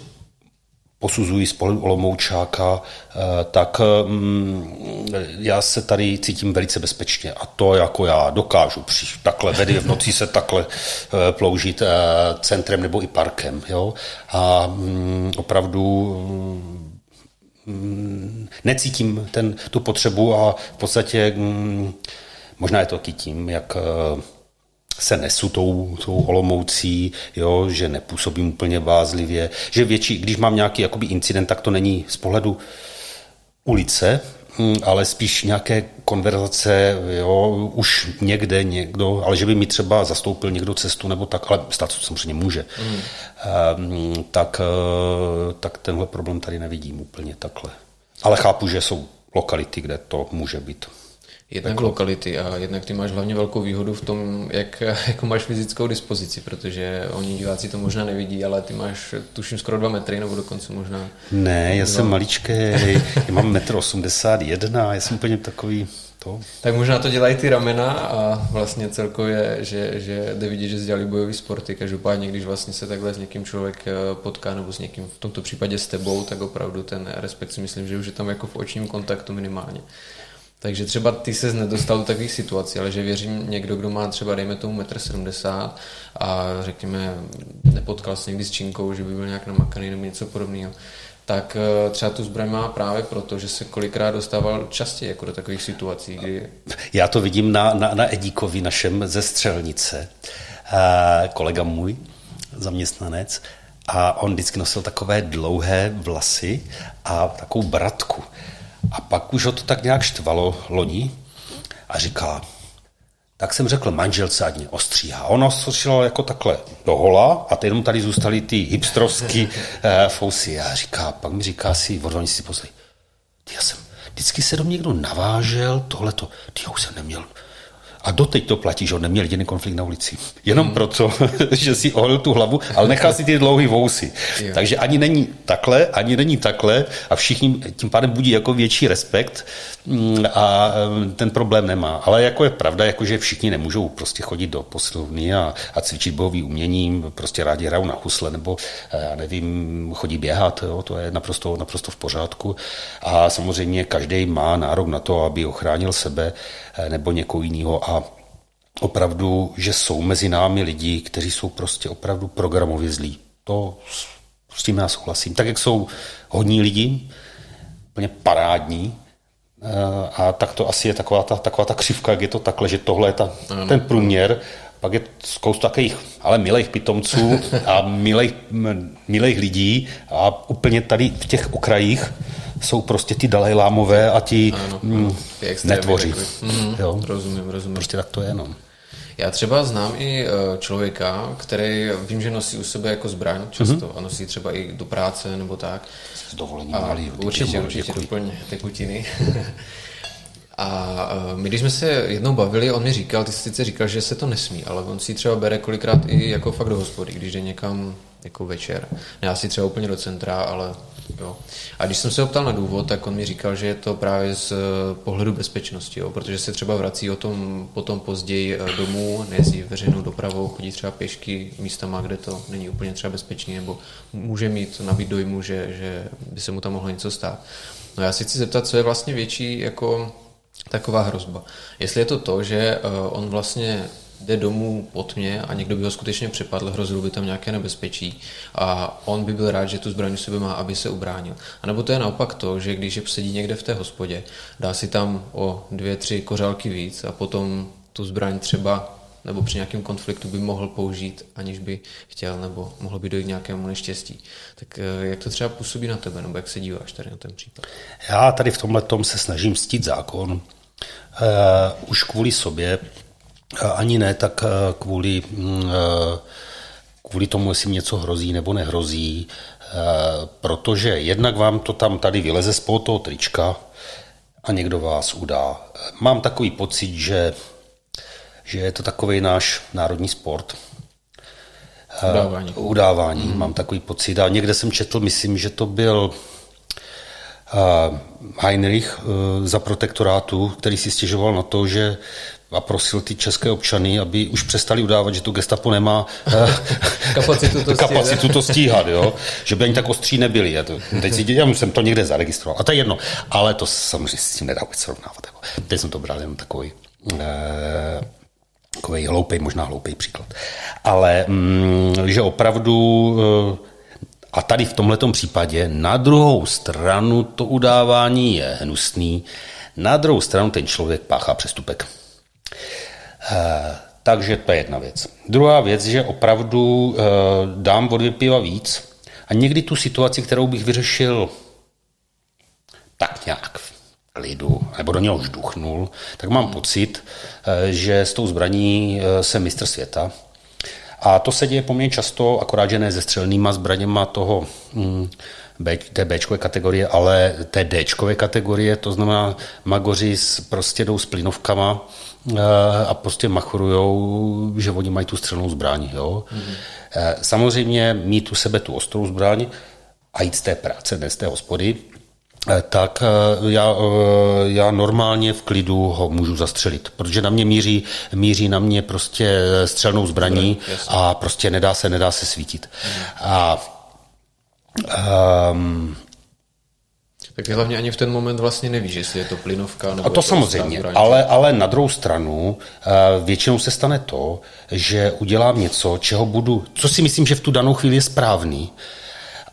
posuzují z pohledu Olomoučáka, eh, tak mm, já se tady cítím velice bezpečně a to jako já dokážu při takhle vedy v noci se takhle eh, ploužit eh, centrem nebo i parkem. Jo? A mm, opravdu mm, necítím ten, tu potřebu a v podstatě možná je to taky tím, jak se nesu tou, tou olomoucí, jo, že nepůsobím úplně vázlivě, že větší, když mám nějaký jakoby incident, tak to není z pohledu ulice, hm, ale spíš nějaké konverzace, jo, už někde někdo, ale že by mi třeba zastoupil někdo cestu nebo tak, ale stát samozřejmě může, mm. um, tak, eh, tak tenhle problém tady nevidím úplně takhle. Ale chápu, že jsou lokality, kde to může být. Jednak jako... lokality a jednak ty máš hlavně velkou výhodu v tom, jak [LAUGHS] jako máš fyzickou dispozici, protože oni diváci to možná nevidí, ale ty máš tuším skoro dva metry nebo dokonce možná. Ne, já dva. jsem maličký, já mám metr 81, já jsem úplně takový to. Tak možná to dělají ty ramena a vlastně celkově, že, že jde vidět, že dělali bojový sporty. Každopádně, když vlastně se takhle s někým člověk eh, potká nebo s někým, v tomto případě s tebou, tak opravdu ten respekt si myslím, že už je tam jako v očním kontaktu minimálně. Takže třeba ty se nedostal do takových situací, ale že věřím někdo, kdo má třeba, dejme tomu 1,70 m a řekněme, nepotkal se někdy s činkou, že by byl nějak namakaný nebo něco podobného, tak eh, třeba tu zbraň má právě proto, že se kolikrát dostával častěji jako do takových situací, kdy... Já to vidím na, na, na Edíkovi, našem ze Střelnice, uh, kolega můj, zaměstnanec, a on vždycky nosil takové dlouhé vlasy a takovou bratku. A pak už ho to tak nějak štvalo loni a říkala, tak jsem řekl manželce, ať mě ostříhá. Ona ostříhala jako takhle do hola a jenom tady zůstaly ty hipstrovské eh, fousy. A říká, pak mi říká si, odvaní si pozli, ty já jsem, vždycky se do mě někdo navážel, tohleto, ty já už jsem neměl, a doteď to platí, že on neměl jediný konflikt na ulici. Jenom hmm. proto, [LAUGHS] že si oholil tu hlavu, ale nechal si ty dlouhé vousy. Jo. Takže ani není takhle, ani není takhle a všichni tím pádem budí jako větší respekt mm, a ten problém nemá. Ale jako je pravda, jako že všichni nemůžou prostě chodit do posilovny a, a cvičit bojový umění, prostě rádi hrajou na husle nebo eh, já nevím, chodí běhat, jo, to je naprosto, naprosto v pořádku. A samozřejmě každý má nárok na to, aby ochránil sebe nebo někoho jiného a opravdu, že jsou mezi námi lidi, kteří jsou prostě opravdu programově zlí. To s tím já souhlasím. Tak, jak jsou hodní lidi, úplně parádní, eh, a tak to asi je taková ta, taková ta křivka, jak je to takhle, že tohle je ta, ten průměr, pak je spoustu takových, ale milých pitomců a milých, milých lidí a úplně tady v těch okrajích jsou prostě ty Dalajlámové a ti ano, mm, netvoří. Mm, jo? Rozumím, rozumím. Prostě tak to je, no. Já třeba znám i eh, člověka, který vím, že nosí u sebe jako zbraň často mm-hmm. a nosí třeba i do práce nebo tak. S dovolením malý. Určitě, určitě, úplně tekutiny. [LAUGHS] A eh, my, když jsme se jednou bavili, on mi říkal, ty jsi sice říkal, že se to nesmí, ale on si třeba bere kolikrát i jako fakt do hospody, když jde někam jako večer. Ne asi třeba úplně do centra, ale jo. A když jsem se ho ptal na důvod, tak on mi říkal, že je to právě z eh, pohledu bezpečnosti, jo, protože se třeba vrací o tom potom později eh, domů, nejezdí veřejnou dopravou, chodí třeba pěšky místama, kde to není úplně třeba bezpečný, nebo může mít nabít dojmu, že, že by se mu tam mohlo něco stát. No já si chci zeptat, co je vlastně větší jako taková hrozba. Jestli je to to, že eh, on vlastně jde domů po tmě a někdo by ho skutečně přepadl, hrozilo by tam nějaké nebezpečí a on by byl rád, že tu zbraň u sebe má, aby se ubránil. A nebo to je naopak to, že když je sedí někde v té hospodě, dá si tam o dvě, tři kořálky víc a potom tu zbraň třeba nebo při nějakém konfliktu by mohl použít, aniž by chtěl, nebo mohlo by dojít nějakému neštěstí. Tak eh, jak to třeba působí na tebe, nebo jak se díváš tady na ten případ? Já tady v tomhle tom se snažím stít zákon. Uh, už kvůli sobě, ani ne tak eh, kvůli, mm, eh, kvůli tomu, jestli něco hrozí nebo nehrozí, eh, protože jednak vám to tam tady vyleze z toho trička a někdo vás udá. Mám takový pocit, že, že je to takový náš národní sport. Udávání. Udávání, mm. mám takový pocit. A někde jsem četl, myslím, že to byl Heinrich za protektorátu, který si stěžoval na to, že a prosil ty české občany, aby už přestali udávat, že to gestapo nemá eh, [LAUGHS] kapacitu, to, kapacitu to stíhat, jo? že by ani tak ostří nebyli. Já, to, teď si, já jsem to někde zaregistroval. A to je jedno. Ale to samozřejmě s tím nedá vůbec srovnávat. Jako. Teď jsem to bral jenom takový eh, takový hloupej, možná hloupý příklad. Ale mm, že opravdu eh, a tady v tomto případě na druhou stranu to udávání je hnusný, na druhou stranu ten člověk páchá přestupek. Eh, takže to je jedna věc. Druhá věc, že opravdu eh, dám od piva víc a někdy tu situaci, kterou bych vyřešil tak nějak v klidu, nebo do něho už duchnul, tak mám pocit, eh, že s tou zbraní jsem mistr světa. A to se děje poměrně často, akorát, že ne se střelnýma zbraněma toho mm, B, té B kategorie, ale té D kategorie, to znamená magoři prostě jdou s plynovkama, Eh, a prostě machorujou, že oni mají tu střelnou zbraň. Jo? Mm-hmm. Samozřejmě mít u sebe tu ostrou zbraň a jít z té práce, ne z té hospody, eh, tak já, já normálně v klidu ho můžu zastřelit, protože na mě míří, míří na mě prostě střelnou zbraní a prostě nedá se, nedá se svítit. Mm. A um, tak hlavně ani v ten moment vlastně nevíš, jestli je to plynovka nebo... A to samozřejmě, ale, ale na druhou stranu eh, většinou se stane to, že udělám něco, čeho budu, co si myslím, že v tu danou chvíli je správný,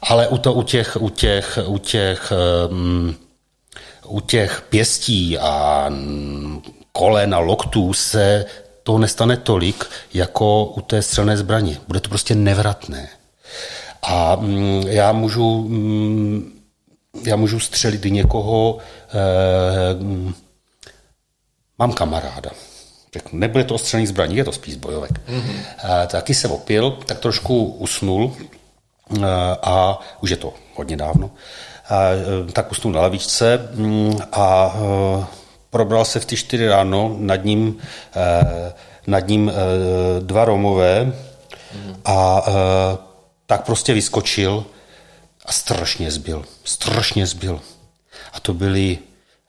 ale u, to, u těch, u těch, u těch, um, u těch pěstí a kolen a loktů se to nestane tolik, jako u té střelné zbraně. Bude to prostě nevratné. A mm, já můžu mm, já můžu střelit někoho, eh, mám kamaráda, řeknu, nebude to ostřený zbraní, je to spíš bojovek. Mm-hmm. Taky se opil, tak trošku usnul eh, a už je to hodně dávno, eh, tak usnul na lavičce mm, a probral se v ty čtyři ráno, nad ním, nad ním dva Romové mm-hmm. a eh, tak prostě vyskočil a strašně zbyl, strašně zbyl. A to byli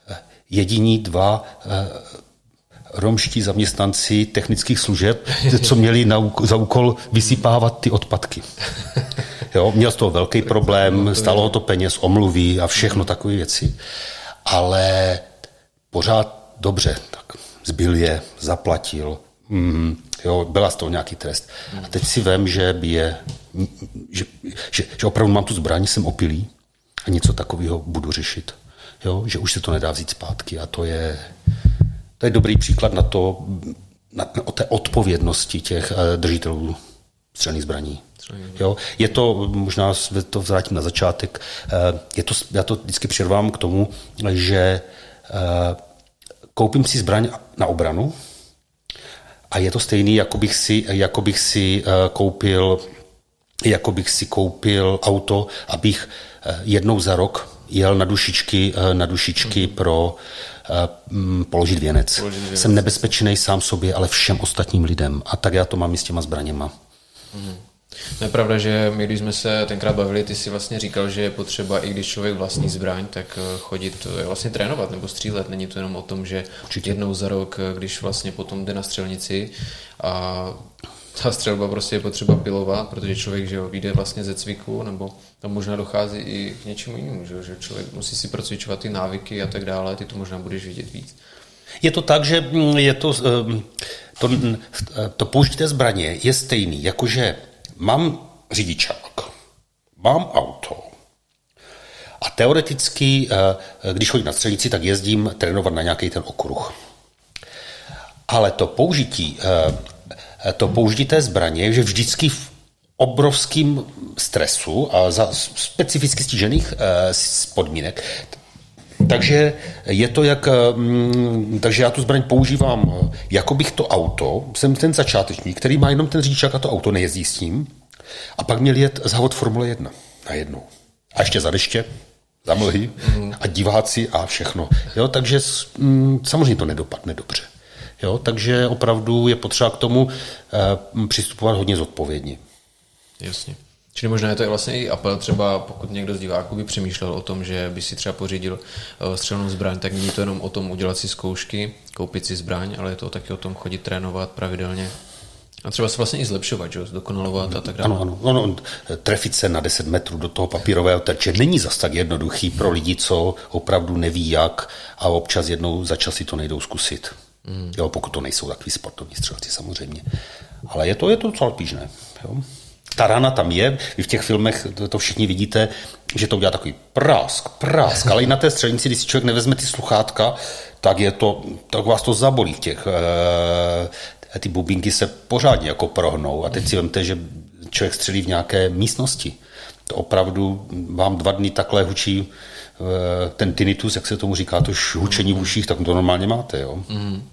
eh, jediní dva eh, romští zaměstnanci technických služeb, [LAUGHS] co měli na, za úkol vysypávat ty odpadky. [LAUGHS] Jo, měl z toho velký problém, stalo to peněz, omluví a všechno takové věci. Ale pořád dobře, tak zbyl je, zaplatil, mm, jo, byla z toho nějaký trest. A teď si vím, že je že, že, že opravdu mám tu zbraň, jsem opilý a něco takového budu řešit. Jo? Že už se to nedá vzít zpátky a to je, to je dobrý příklad na to, na, o té odpovědnosti těch eh, držitelů střelných zbraní. Jo? Je to, možná to vrátím na začátek, eh, je to, já to vždycky přirvám k tomu, že eh, koupím si zbraň na obranu A je to stejný, jako bych si, jako bych si uh, koupil jako bych si koupil auto, abych uh, jednou za rok jel na dušičky, uh, na dušičky mm. pro uh, položit věnec. položit věnec. Jsem nebezpečný sám sobě, ale všem ostatním lidem. A tak já to mám i s těma zbraněma. Mm. No je pravda, že my, když jsme se tenkrát bavili, ty si vlastně říkal, že je potřeba, i když člověk vlastní zbraň, tak eh, chodit eh, vlastně trénovat nebo střílet. Není to jenom o tom, že Určitě. jednou za rok, eh, když vlastně potom jde na střelnici a ta střelba prostě je potřeba pilovat, protože člověk, že jo, vyjde vlastně ze cviku, nebo tam možná dochází i k něčemu jinému, že, že člověk musí si procvičovat ty návyky a tak dále, ty to možná budeš vidět víc. Je to tak, že mm, je to, to, to použití té zbraně je stejný, jakože mám řidičák, mám auto a teoreticky, eh, když chodím na střelnici, tak jezdím trénovat na nějaký ten okruh. Ale to použití, eh, to použití té zbraně je že vždycky v obrovském stresu a za specificky stížených eh, podmínek. Takže je to jak, mm, takže já tu zbraň používám, jako bych to auto, jsem ten začátečník, který má jenom ten řidičák a to auto nejezdí s tím. A pak měl jet závod Formule 1 najednou. A ještě za deště, za mlhy a diváci a všechno. Jo, takže mm, samozřejmě to nedopadne dobře. Jo, takže opravdu je potřeba k tomu eh, přistupovat hodně zodpovědně. Jasně. Čili možná je to vlastně i apel třeba, pokud někdo z diváků by přemýšlel o tom, že by si třeba pořídil eh, střelnou zbraň, tak není to jenom o tom udělat si zkoušky, koupit si zbraň, ale je to taky o tom chodit trénovat pravidelně, a třeba se vlastně i zlepšovat, že? zdokonalovat a tak dále. Ano, ano, ano. Trefit se na 10 metrů do toho papírového terče není zas tak jednoduchý pro lidi, co opravdu neví jak a občas jednou za čas si to nejdou zkusit. Mm. Jo, pokud to nejsou takový sportovní střelci samozřejmě. Ale je to, je to docela obtížné. Jo ta rana tam je, vy v těch filmech to, všichni vidíte, že to udělá takový prásk, prásk, ale i na té střelnici, když si člověk nevezme ty sluchátka, tak je to, tak vás to zabolí v těch, e, ty bubínky se pořádně jako prohnou a teď si vemte, že člověk střelí v nějaké místnosti. To opravdu vám dva dny takhle hučí e, ten tinnitus, jak se tomu říká, to hučení v uších, tak to normálně máte, jo. Mm.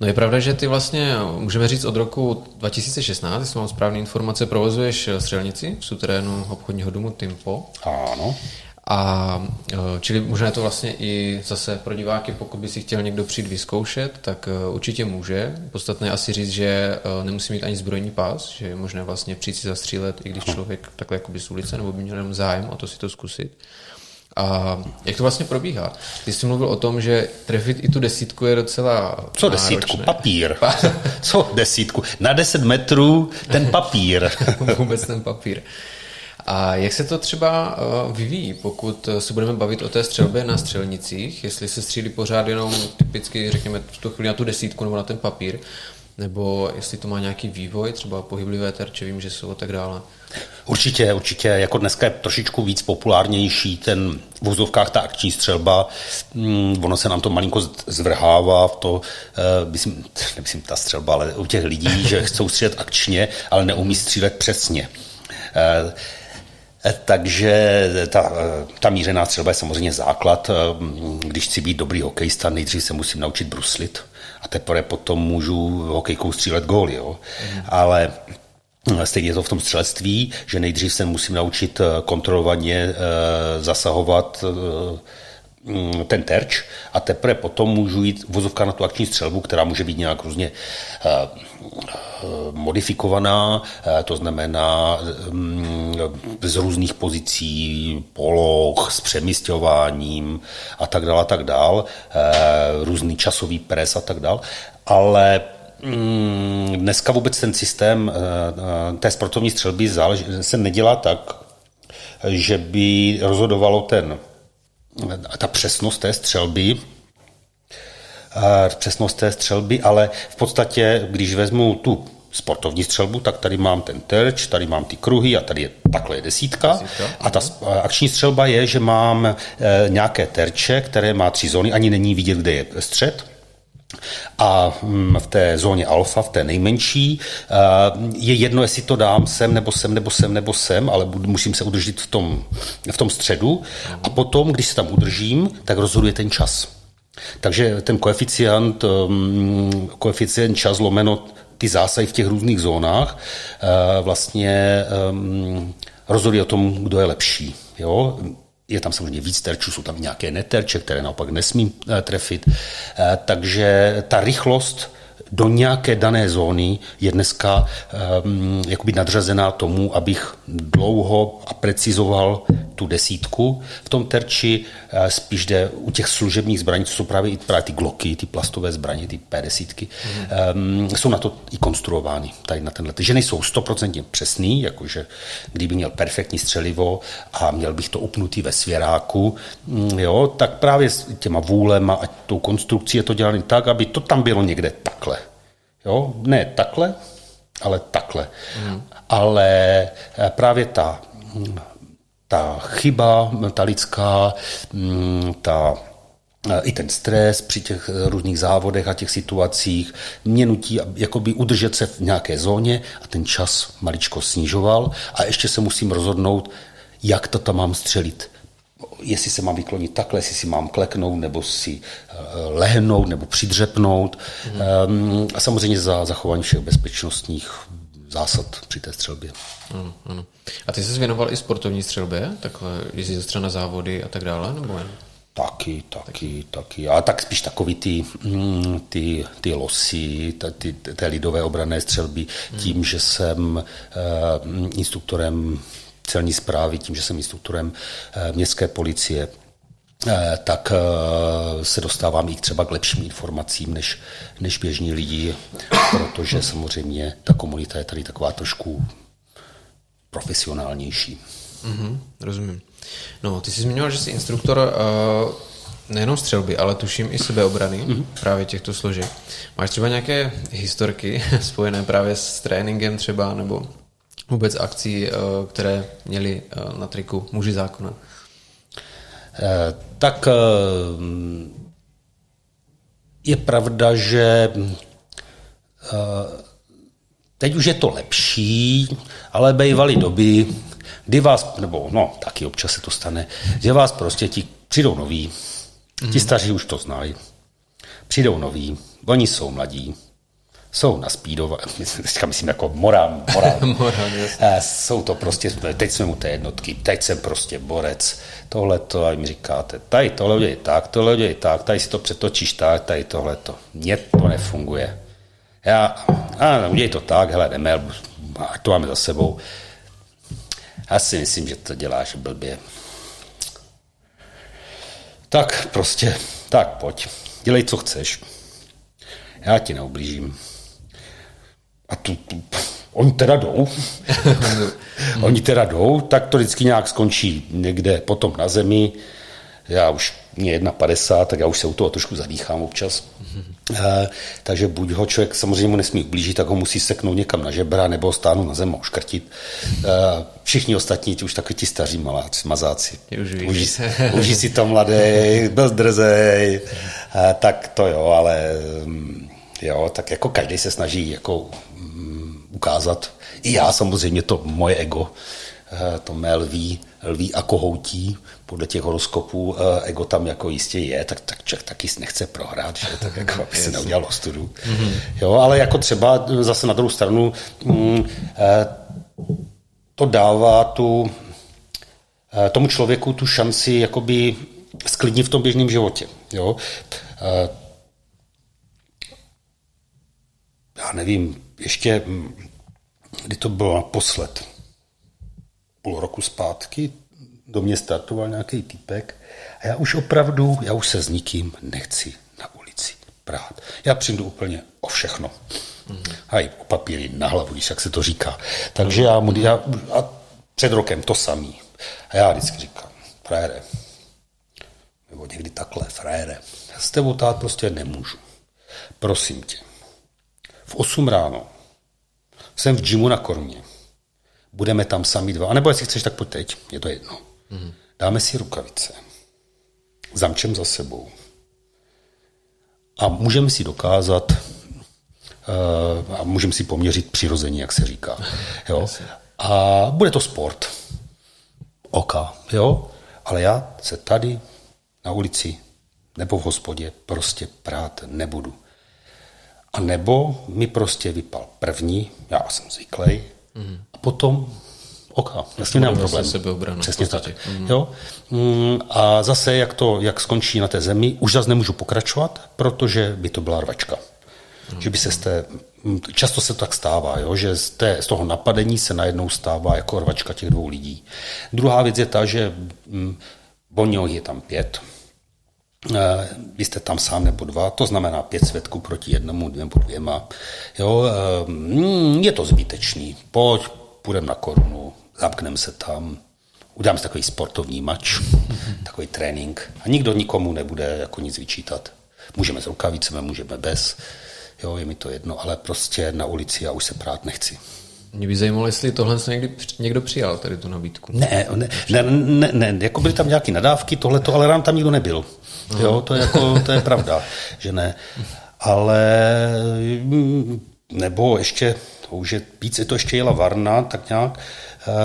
No je pravda, že ty vlastně, můžeme říct od roku 2016, jestli mám správné informace, provozuješ střelnici v suterénu obchodního domu Timpo. Ano. A e, čili možná je to vlastně i zase pro diváky, pokud by si chtěl někdo přijít vyzkoušet, tak e, určitě může. Podstatné asi říct, že nemusí mít ani zbrojní pás, že je možné vlastně přijít si zastřílet, i když člověk takhle jakoby z ulice, nebo by měl jenom zájem o to si to zkusit. A jak to vlastně probíhá? Ty jsi mluvil o tom, že trefit i tu desítku je docela Co náročné. desítku? Papír. [LAUGHS] Co desítku? Na 10 metrů ten papír. [LAUGHS] Vůbec ten papír. A jak se to třeba eh, vyvíjí, pokud se budeme bavit o té střelbě na střelnicích, jestli se střílí pořád jenom typicky, řekněme, v tu chvíli na tu desítku nebo na ten papír, nebo jestli to má nějaký vývoj, třeba pohyblivé terče, vím, že jsou a tak dále. Určitě, určitě. Jako dneska je trošičku víc populárnější ten v vozovkách ta akční střelba. Mm, ono se nám to malinko zvrhává v to, uh, myslím, [LAUGHS] nemyslím ta střelba, ale u těch lidí, že [LAUGHS] chcou střílet akčně, ale neumí střílet přesně. Uh, takže ta, ta mířená střelba je samozřejmě základ. Když chci být dobrý hokejista, nejdřív se musím naučit bruslit a teprve potom můžu hokejkou střílet gól. Jo? Mm. Ale Stejně je to v tom střelectví, že nejdřív se musím naučit eh, kontrolovaně eh, zasahovat eh, ten terč a teprve potom můžu jít vozovka na tu akční střelbu, která může být nějak různě modifikovaná, to znamená mm, z různých pozicí, poloh, s přemysťováním a tak dále, tak dále, různý časový pres a tak dále, ale Mm, dneska vůbec ten systém eh, eh, té sportovní střelby se nedělá tak, že by rozhodovalo ten, ta přesnost té střelby, eh, přesnost té střelby, ale v podstatě, když vezmu tu sportovní střelbu, tak tady mám ten terč, tady mám ty kruhy a tady je takhle je desítka. desítka. A ta akční střelba je, že mám nějaké terče, které má tři zóny, ani není vidět, kde je střed a mm, v té zóně alfa, v té nejmenší, je jedno, jestli to dám sem, nebo sem, nebo sem, nebo sem, ale musím se udržet v tom, v tom středu. A potom, když se tam udržím, tak rozhoduje ten čas. Takže ten koeficient, um, koeficient čas lomeno ty zásahy v těch různých zónách vlastně um, rozhoduje o tom, kdo je lepší. Jo? Je tam samozřejmě víc terčů, jsou tam nějaké neterče, které naopak nesmí uh, trefit. Uh, takže ta rychlost do nějaké dané zóny je dneska um, jakoby nadřazená tomu, abych dlouho a precizoval tu desítku v tom terči. Uh, spíš jde u těch služebních zbraní, co jsou právě, právě ty gloky, ty plastové zbraně, ty P10, mm. um, jsou na to i konstruovány tady na tenhle. Že nejsou stoprocentně přesný, jakože kdyby měl perfektní střelivo a měl bych to upnutý ve svěráku, um, jo, tak právě s těma vůlema a tou konstrukcí je to dělané tak, aby to tam bylo někde takhle. Jo? Ne takhle, ale takhle. Mm. Ale eh, právě ta, ta chyba, ta lidská, mm, ta eh, i ten stres při těch eh, různých závodech a těch situacích mě nutí jakoby udržet se v nějaké zóně a ten čas maličko snižoval a ještě se musím rozhodnout, jak to tam mám střelit jestli se mám vyklonit takhle, jestli si mám kleknout, nebo si eh, lehnout, nebo přidřepnout. Mm. A samozřejmě za zachování všech bezpečnostních zásad při té střelbě. Ano, ano. A ty jsi věnoval i sportovní střelbě? Takhle jezdil třeba na závody a tak dále? Nebo jen? Taky, taky, taky. A tak spíš takový ty, mm, ty, ty losy, ty, ty lidové obrané střelby, hmm. tím, že jsem uh, instruktorem celní zprávy, tím, že jsem instruktorem eh, městské policie, eh, tak eh, se dostávám i třeba k lepším informacím než, než běžní lidi, protože samozřejmě ta komunita je tady taková trošku profesionálnější. Mm-hmm, rozumím. No, ty jsi zmiňoval, že jsi instruktor uh, nejenom střelby, ale tuším i sebeobrany mm-hmm. právě těchto složek. Máš třeba nějaké historky [LAUGHS] spojené právě s tréninkem třeba, nebo vůbec akcí, eh, které měli eh, na triku muži zákona? Eh, tak je pravda, že teď už je to lepší, ale bývaly doby, kdy vás, nebo no, taky občas se to stane, že vás prostě ti přijdou noví, ti mhm. staří už to znají, přijdou noví, oni jsou mladí, jsou na speedové, [LAUGHS] teďka myslím jako morál, morál. [LAUGHS] morál jsou to prostě, teď jsme u té jednotky, teď jsem prostě borec, tohle to, a mi říkáte, tady tohle udělej tak, tohle udělej tak, tady si to přetočíš tak, tady tohle to. Mně to nefunguje. Já, a udělej to tak, hele, jdeme, ať to máme za sebou. Já si myslím, že to děláš blbě. Tak prostě, tak pojď, dělej, co chceš. Já ti neublížím. A tu, tu, oni teda jdou. [LAUGHS] oni teda jdou, tak to vždycky nějak skončí někde potom na zemi. Já už mě 1,50, tak já už se u toho trošku zadýchám občas. E, takže buď ho člověk samozřejmě mu nesmí ublížit, tak ho musí seknout někam na žebra nebo stáhnout na zem a uškrtit. E, všichni ostatní, ti už takový ti staří maláci, mazáci. Uží, uží [LAUGHS] si to mladý, byl drzej, e, tak to jo, ale mm, jo, tak jako každý se snaží jako ukázat. I já samozřejmě, to moje ego, eh, to mé lví, lví a kohoutí, podle těch horoskopů eh, ego tam jako jistě je, tak, tak člověk taky nechce prohrát, že? tak jako aby se [LAUGHS] neudělal ostudu. Mm-hmm. Jo, ale jako třeba zase na druhou stranu mm, eh, to dává tu, tomu člověku tu šanci jakoby sklidnit v tom běžném životě. Jo? Já nevím, ještě mm, kdy to bylo naposled, půl roku zpátky, do mě startoval nějaký typek a já už opravdu, já už se s nikým nechci na ulici prát. Já přijdu úplně o všechno. Mm-hmm. Haj, o papíry na hlavu, když jak se to říká. Takže já mu, já, a před rokem to samý. A já vždycky říkám, frajere, nebo někdy takhle, frajere, já s tebou tát prostě nemůžu. Prosím tě, v 8 ráno jsem v gymu na Kormě. Budeme tam sami dva. A nebo jestli chceš, tak pojď teď. Je to jedno. Mm-hmm. Dáme si rukavice. Zamčem za sebou. A můžeme si dokázat, uh, a můžeme si poměřit přirození, jak se říká. [LAUGHS] Jo? A bude to sport. Oka, jo? Ale já se tady na ulici nebo v hospodě prostě prát nebudu. A nebo mi prostě vypal první, já jsem zvyklý, mm. a potom oka, jasně nemám problém. Přesně tak. Mm. Jo? Mm, a zase, jak to, jak skončí na té zemi, už zase nemůžu pokračovat, protože by to byla rvačka. Mm. Že by se z té, mm, často se to tak stává, jo? že z, té, z toho napadení se najednou stává jako rvačka těch dvou lidí. Druhá věc je ta, že mm, Bonio je tam pět, vy jste tam sám nebo dva, to znamená pět svědků proti jednomu, nebo dvěma. Jo, eh, mm, je to zbytečný. Pojď, půjdeme na korunu, zamkneme se tam, uděláme si takový sportovní mač, [LAUGHS] takový trénink a nikdo nikomu nebude jako nic vyčítat. Můžeme s rukavicemi, můžeme bez, jo, je mi to jedno, ale prostě na ulici já už se prát nechci. Mě by zajímalo, jestli tohle někdy někdo přijal, tady tu nabídku. Ne, ne, ne, ne, ne jako byly tam nějaké nadávky, tohle, ale rám tam nikdo nebyl. Jo, to je, jako, to je pravda, že ne. Ale nebo ještě, to už je, víc je to ještě jela Varna, tak nějak,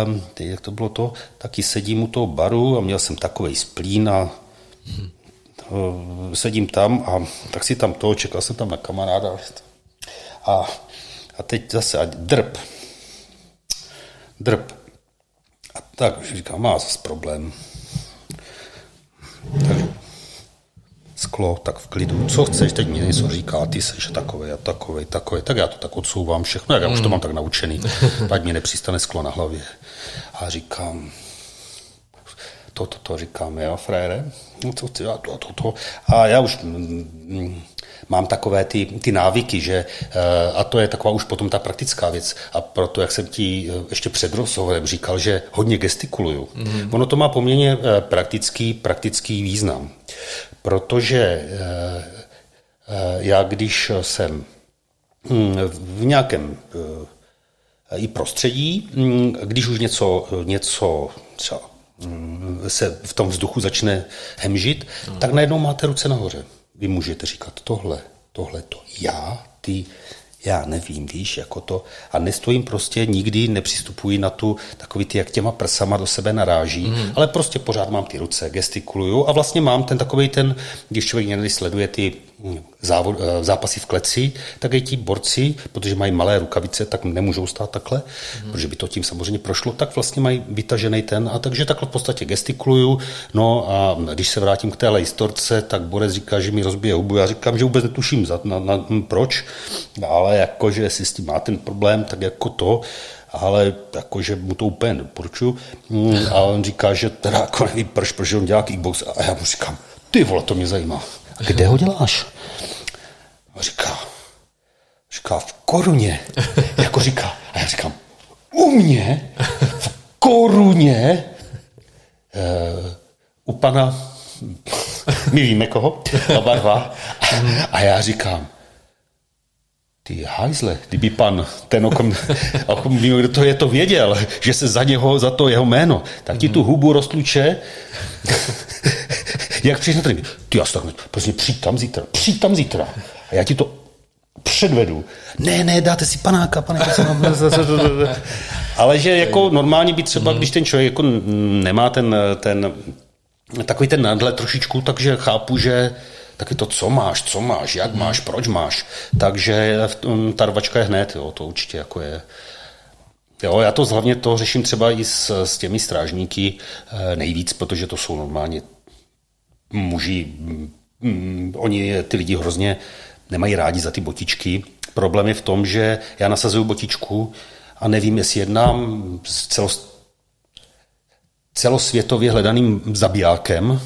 um, jak to bylo to, taky sedím u toho baru a měl jsem takový splín a uh, sedím tam a tak si tam to, čekal jsem tam na kamaráda a, a teď zase a drb, drb. A tak říkám, má zase problém. Takže sklo, tak v klidu, co chceš, teď mi něco říká, ty seš takový a takový, takový, tak já to tak odsouvám všechno, jak já už to hmm. mám tak naučený, [LAUGHS] ať mi nepřistane sklo na hlavě. A říkám, to, to, to říkám, jo, frére, no to, to, to, to, to. A já už mm, mám takové ty, ty návyky, že, eh, a to je taková už potom ta praktická věc. A proto, jak jsem ti eh, ještě před rozhovorem říkal, že hodně gestikuluju. Mm-hmm. Ono to má poměrně eh, praktický, praktický význam. Protože já, když jsem hm, v nějakém i prostředí, hm, když už něco, něco třeba hm, se v tom vzduchu začne hemžit, no. tak najednou máte ruce nahoře. Vy můžete říkat tohle, tohle to já, ty, já nevím, víš, jako to. A nestojím prostě, nikdy nepřistupuji na tu, takový ty, jak těma prsama do sebe naráží, mm. ale prostě pořád mám ty ruce, gestikuluju a vlastně mám ten takový ten, když člověk někdy sleduje ty závod, eh, zápasy v kleci, tak i ti borci, protože mají malé rukavice, tak nemůžou stát takhle, mm. protože by to tím samozřejmě prošlo, tak vlastně mají vytažený ten a takže takhle v podstatě gestikuluju. No a když se vrátím k té historce, tak Borec říká, že mi rozbije hubu. Já říkám, že vůbec netuším za, na, na, proč, ale jakože jestli s tím má ten problém, tak jako to, ale jakože mu to úplně nedoporučuju. Mm, a on říká, že teda jako nevím proč, protože on dělá kickbox a já mu říkám, ty vole, to mě zajímá. Kde ho děláš? A říká, říká v koruně. [LAUGHS] jako říká. A já říkám, u mě? V koruně? E, u pana, [LAUGHS] my víme koho, oba dva. [LAUGHS] A já říkám, ty hajzle, kdyby pan ten, o kom, o kom vím, kdo to je, to věděl, že se za něho, za to jeho jméno, tak ti tu hubu roztluče [LAUGHS] jak přijdeš na trénink? Ty já tak, prostě přijď tam zítra, přijď tam zítra. A já ti to předvedu. Ne, ne, dáte si panáka, panáka. [LAUGHS] Ale že jako normálně by třeba, když ten člověk jako nemá ten, ten takový ten nadhled trošičku, takže chápu, že taky to, co máš, co máš, jak máš, proč máš. Takže ta rvačka je hned, jo, to určitě jako je. Jo, já to hlavně to řeším třeba i s, s těmi strážníky eh, nejvíc, protože to jsou normálně muži, mm, oni ty lidi hrozně nemají rádi za ty botičky. Problém je v tom, že já nasazuju botičku a nevím, jestli jednám s celost, celosvětově hledaným zabijákem,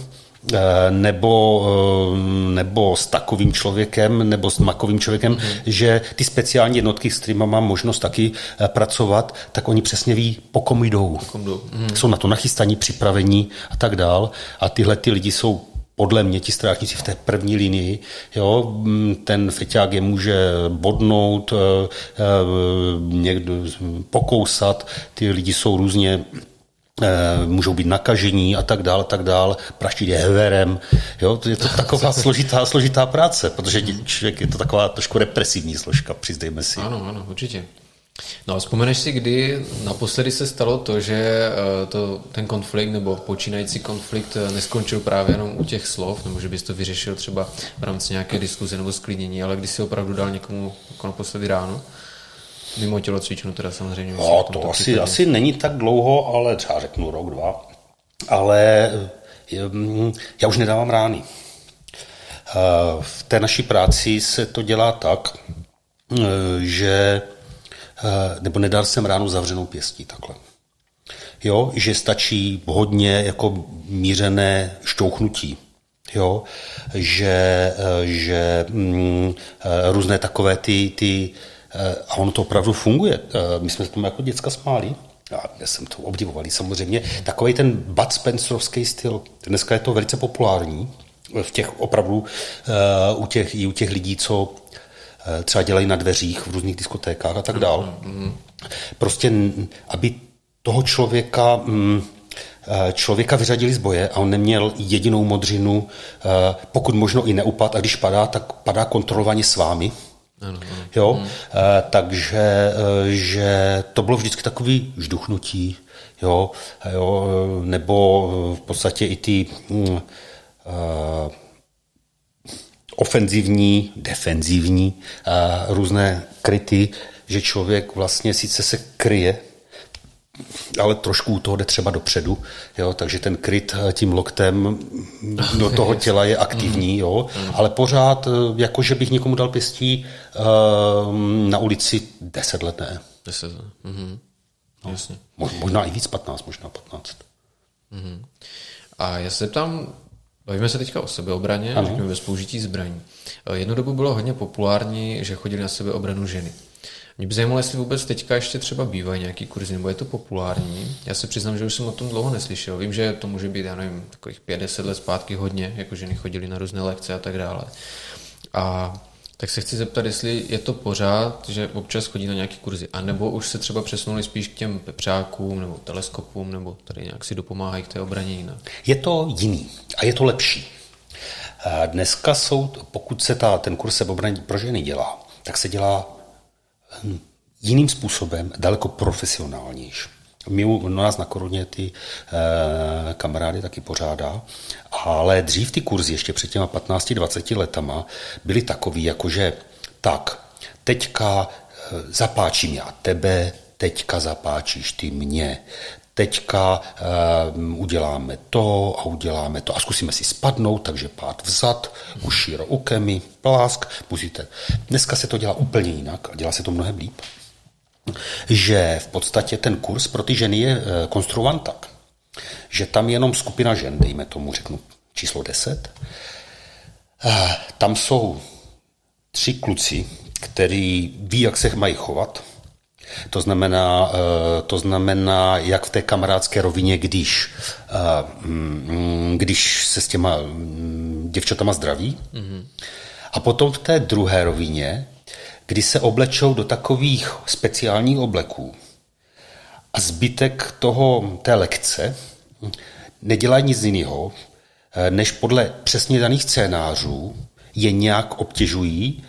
nebo, eh, nebo s takovým člověkem, nebo s makovým člověkem, mm. že ty speciální jednotky, s kterými mám možnost taky eh, pracovat, tak oni přesně ví, po kom jdou. Mm. Jsou na to nachystaní, připravení a tak dál. A tyhle ty lidi jsou podle mě ti strážníci v té první linii, jo, ten feťák je může bodnout, eh, eh, někdo pokousat, ty lidi jsou různě eh, můžou být nakažení a tak dál, a tak dál, praštit je heverem. Jo, je to taková [LAUGHS] složitá, složitá práce, protože člověk je to taková trošku represivní složka, přizdejme si. Ano, ano, určitě. No a vzpomeneš si, kdy naposledy se stalo to, že eh, to, ten konflikt nebo počínající konflikt eh, neskončil právě jenom u těch slov, nebo že bys to vyřešil třeba v rámci nějaké diskuze nebo sklidnění, ale když si opravdu dal někomu jako naposledy ráno? Mimo tělocvičnu teda samozřejmě. No, to asi, asi není tak dlouho, ale třeba řeknu rok, dva. Ale mm, já už nedávám rány. Eh, v té naší práci se to dělá tak, že Eh, nebo nedal jsem ránu zavřenou pěstí takhle. Jo, že stačí hodně jako mířené šťouchnutí. Jo, že, eh, že mm, eh, různé takové ty, ty a ono to opravdu funguje. My jsme se tomu jako děcka smáli. Já jsem to obdivovali samozřejmě. Takový ten Bud Spencerovský styl. Dneska je to velice populární v těch opravdu u těch, i u těch lidí, co Eh, třeba dělají na dveřích v různých diskotékách a tak dál. Prostě, aby toho člověka mm, eh, člověka vyřadili z boje a on neměl jedinou modřinu, eh, pokud možno i neupad a když padá, tak padá kontrolovaně s vámi. Ano. Jo? Hmm. Takže že to bylo vždycky takový žduchnutí, jo? Jo? nebo v podstatě i ty uh, ofenzivní, defenzivní, a různé kryty, že člověk vlastně sice se kryje, ale trošku u toho jde třeba dopředu, jo, takže ten kryt eh, tím loktem do [LAUGHS] toho těla je aktivní, jo, ale pořád, eh, jako že bych někomu dal pěstí eh, na ulici 10 let ne. 10 let, mhm. No, Jasně. Možná i víc, 15, možná 15. Mhm. A já se tam Bavíme se teďka o sebeobraně, ano. řekněme bez použití zbraní. Jednu dobu bylo hodně populární, že chodili na sebeobranu ženy. Mě by zajímalo, jestli vůbec teďka ještě třeba bývají nějaký kurzy, nebo je to populární. Já se přiznám, že už jsem o tom dlouho neslyšel. Vím, že to může být, já nevím, takových 50 let zpátky hodně, jako ženy chodili na různé lekce a tak dále. A tak se chci zeptat, jestli je to pořád, že občas chodí na nějaké kurzy, anebo už se třeba přesunuli spíš k těm pepřákům nebo teleskopům, nebo tady nějak si dopomáhají k té obraně jinak. Je to jiný a je to lepší. Dneska jsou, pokud se ta, ten kurz sebeobrany pro ženy dělá, tak se dělá jiným způsobem, daleko profesionálnější. My u nás na Koruně ty e, kamarády taky pořádá, ale dřív ty kurzy, ještě před těma 15-20 letama, byly takový, jakože tak, teďka e, zapáčím já tebe, teďka zapáčíš ty mě, teďka uh, uděláme to a uděláme to a zkusíme si spadnout, takže pád vzad, uši rukemi, plásk, musíte. Dneska se to dělá úplně jinak a dělá se to mnohem líp že v podstatě ten kurz pro ty ženy je eh, konstruovan tak, že tam je jenom skupina žen, dejme tomu, řeknu číslo 10. Eh, tam jsou tři kluci, který ví, jak se mají chovat. To znamená, eh, to znamená, jak v té kamarádské rovině, když, mm, když se s těma mm, děvčatama zdraví. Mm-hmm. A potom v té druhé rovině, kdy se oblečou do takových speciálních obleků a zbytek toho, té lekce nedělají nic jiného, eh, než podle přesně daných scénářů je nějak obtěžují,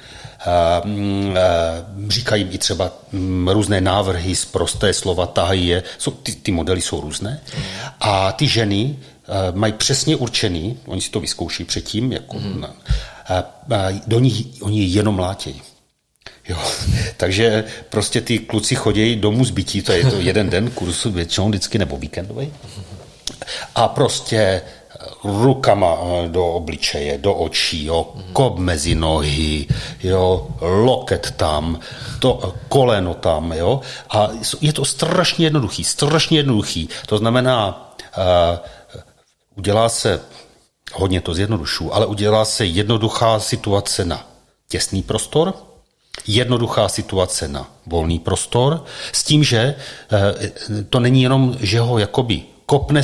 eh, mm, eh, říkají i třeba mm, různé návrhy z prosté slova, tahají je, jsou, ty, ty modely jsou různé. A ty ženy mají přesně určený, oni si to vyzkouší předtím, jako, mm. do nich oni jenom mlátějí. Jo, [LAUGHS] takže prostě ty kluci chodí domů z bytí, to je to jeden den kursu většinou vždycky nebo víkendový. A prostě rukama eh, do obličeje, do očí, jo, kop mezi nohy, jo, loket tam, to koleno tam, jo. A je to strašně jednoduchý, strašně jednoduchý. To znamená, uh, udělá se, hodně to zjednodušu, ale udělá se jednoduchá situace na těsný prostor, jednoduchá situace na volný prostor, s tím, že eh, to není jenom, že ho jakoby kopne,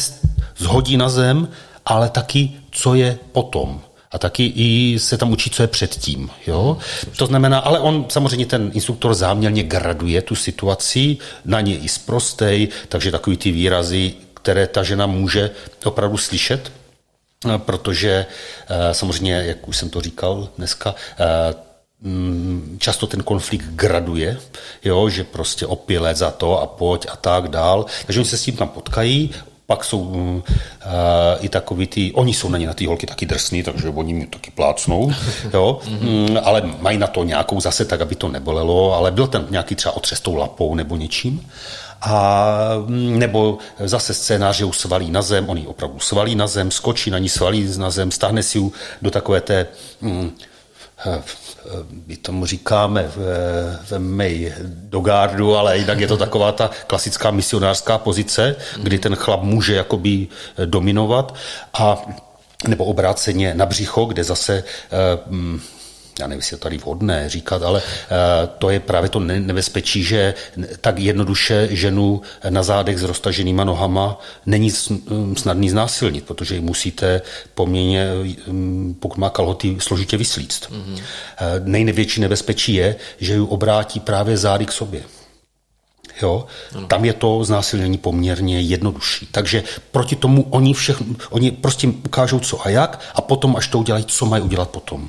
zhodí na zem, ale taky, co je potom. A taky i se tam učí, co je předtím. Jo? To znamená, ale on samozřejmě ten instruktor záměrně graduje tu situaci, na ně i zprostej, takže takový ty výrazy, které ta žena může opravdu slyšet, eh, protože eh, samozřejmě, jak už jsem to říkal dneska, mm, často ten konflikt graduje, jo, že prostě opile za to a pojď a tak dál. Takže oni se s tím tam potkají, pak jsou uh, i takový ty, oni jsou na ně na ty holky taky drsný, takže oni mi taky plácnou, [LAUGHS] jo, mm, ale mají na to nějakou zase tak, aby to nebolelo, ale byl ten nějaký třeba otřestou lapou nebo něčím. A mm, nebo zase scénář, že už svalí na zem, oni opravdu svalí na zem, skočí na ní, svalí na zem, stáhne si ju do takové té mm, my tomu říkáme v, v May do gardu, ale jinak je to taková ta klasická misionářská pozice, kdy ten chlap může jakoby dominovat a nebo obráceně na břicho, kde zase mm, já nevím, jestli je tady vhodné říkat, ale eh, to je právě to nebezpečí, že tak jednoduše ženu na zádech s roztaženýma nohama není mm, snadný znásilnit, protože ji musíte poměrně, mm, pokud má kalhoty, složitě vyslíct. Mm-hmm. Nejnevětší nebezpečí je, že ji obrátí právě zády k sobě. Jo? Tam je to znásilnění poměrně jednodušší. Takže proti tomu oni, všechno, oni prostě ukážou co a jak a potom, až to udělají, co mají udělat potom.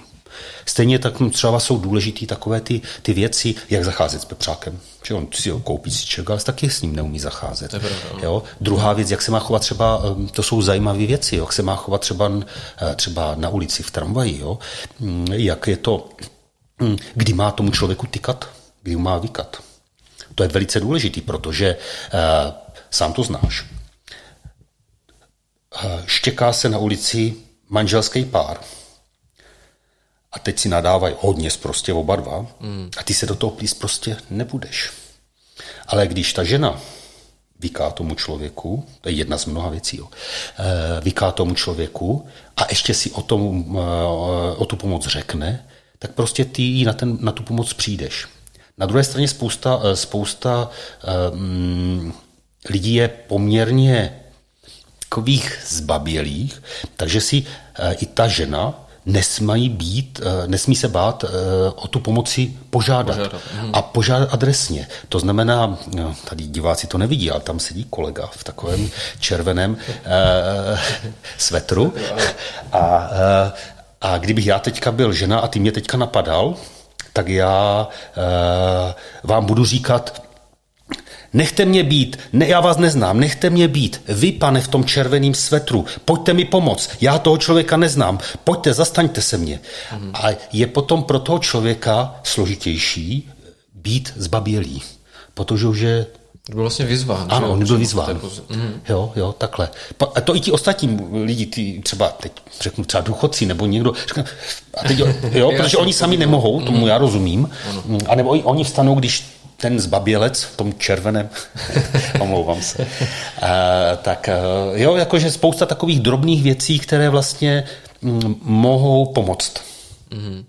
Stejně tak třeba jsou důležité takové ty, ty věci, jak zacházet s pepřákem. Že on si ho koupí si ale taky s ním neumí zacházet. Jo? Druhá věc, jak se má chovat třeba, to jsou zajímavé věci, jo? jak se má chovat třeba, eh, třeba na ulici v tramvaji, jo? Mm, jak je to, mm, kdy má tomu člověku tykat, kdy má vykat. To je velice důležitý, protože uh, sám to znáš. Uh, štěká se na ulici manželský pár a teď si nadávají hodně prostě oba dva mm. a ty se do toho plíst prostě nebudeš. Ale když ta žena vyká tomu člověku, to je jedna z mnoha věcí, jo, eh, vyká tomu člověku a ještě si o, tom, eh, o tu pomoc řekne, tak prostě ty na, ten, na tu pomoc přijdeš. Na druhé straně spousta, eh, spousta um, lidí je poměrně takových zbabělých, takže si i ta žena nesmají být, eh, nesmí se bát eh, o tu pomoci požádat. požádat. Mhm. A požádat adresně. To znamená, no, tady diváci to nevidí, ale tam sedí kolega v takovém červeném uh, svetru. A, a kdybych já teďka byl žena a ty mě teďka napadal, tak já vám budu říkat, Nechte mě být, ne, já vás neznám, nechte mě být. Vy, pane, v tom červeném svetru, pojďte mi pomoct, já toho člověka neznám, pojďte, zastaňte se mě. Mm. A je potom pro toho člověka složitější být zbabělý, protože už je to byl vlastně vyzván. Ano, on byl vyzván. Mm. Jo, jo, takhle. A to i ti ostatní lidi, ty třeba, teď řeknu třeba důchodci nebo někdo, řekne, a teď, jo, [LAUGHS] protože oni sami nemohou, tomu já rozumím, a nebo oni vstanou, když ten zbabělec v tom červeném, [LAUGHS] omlouvám se, a, tak jo, jakože spousta takových drobných věcí, které vlastně m, mohou pomoct. Mm-hmm.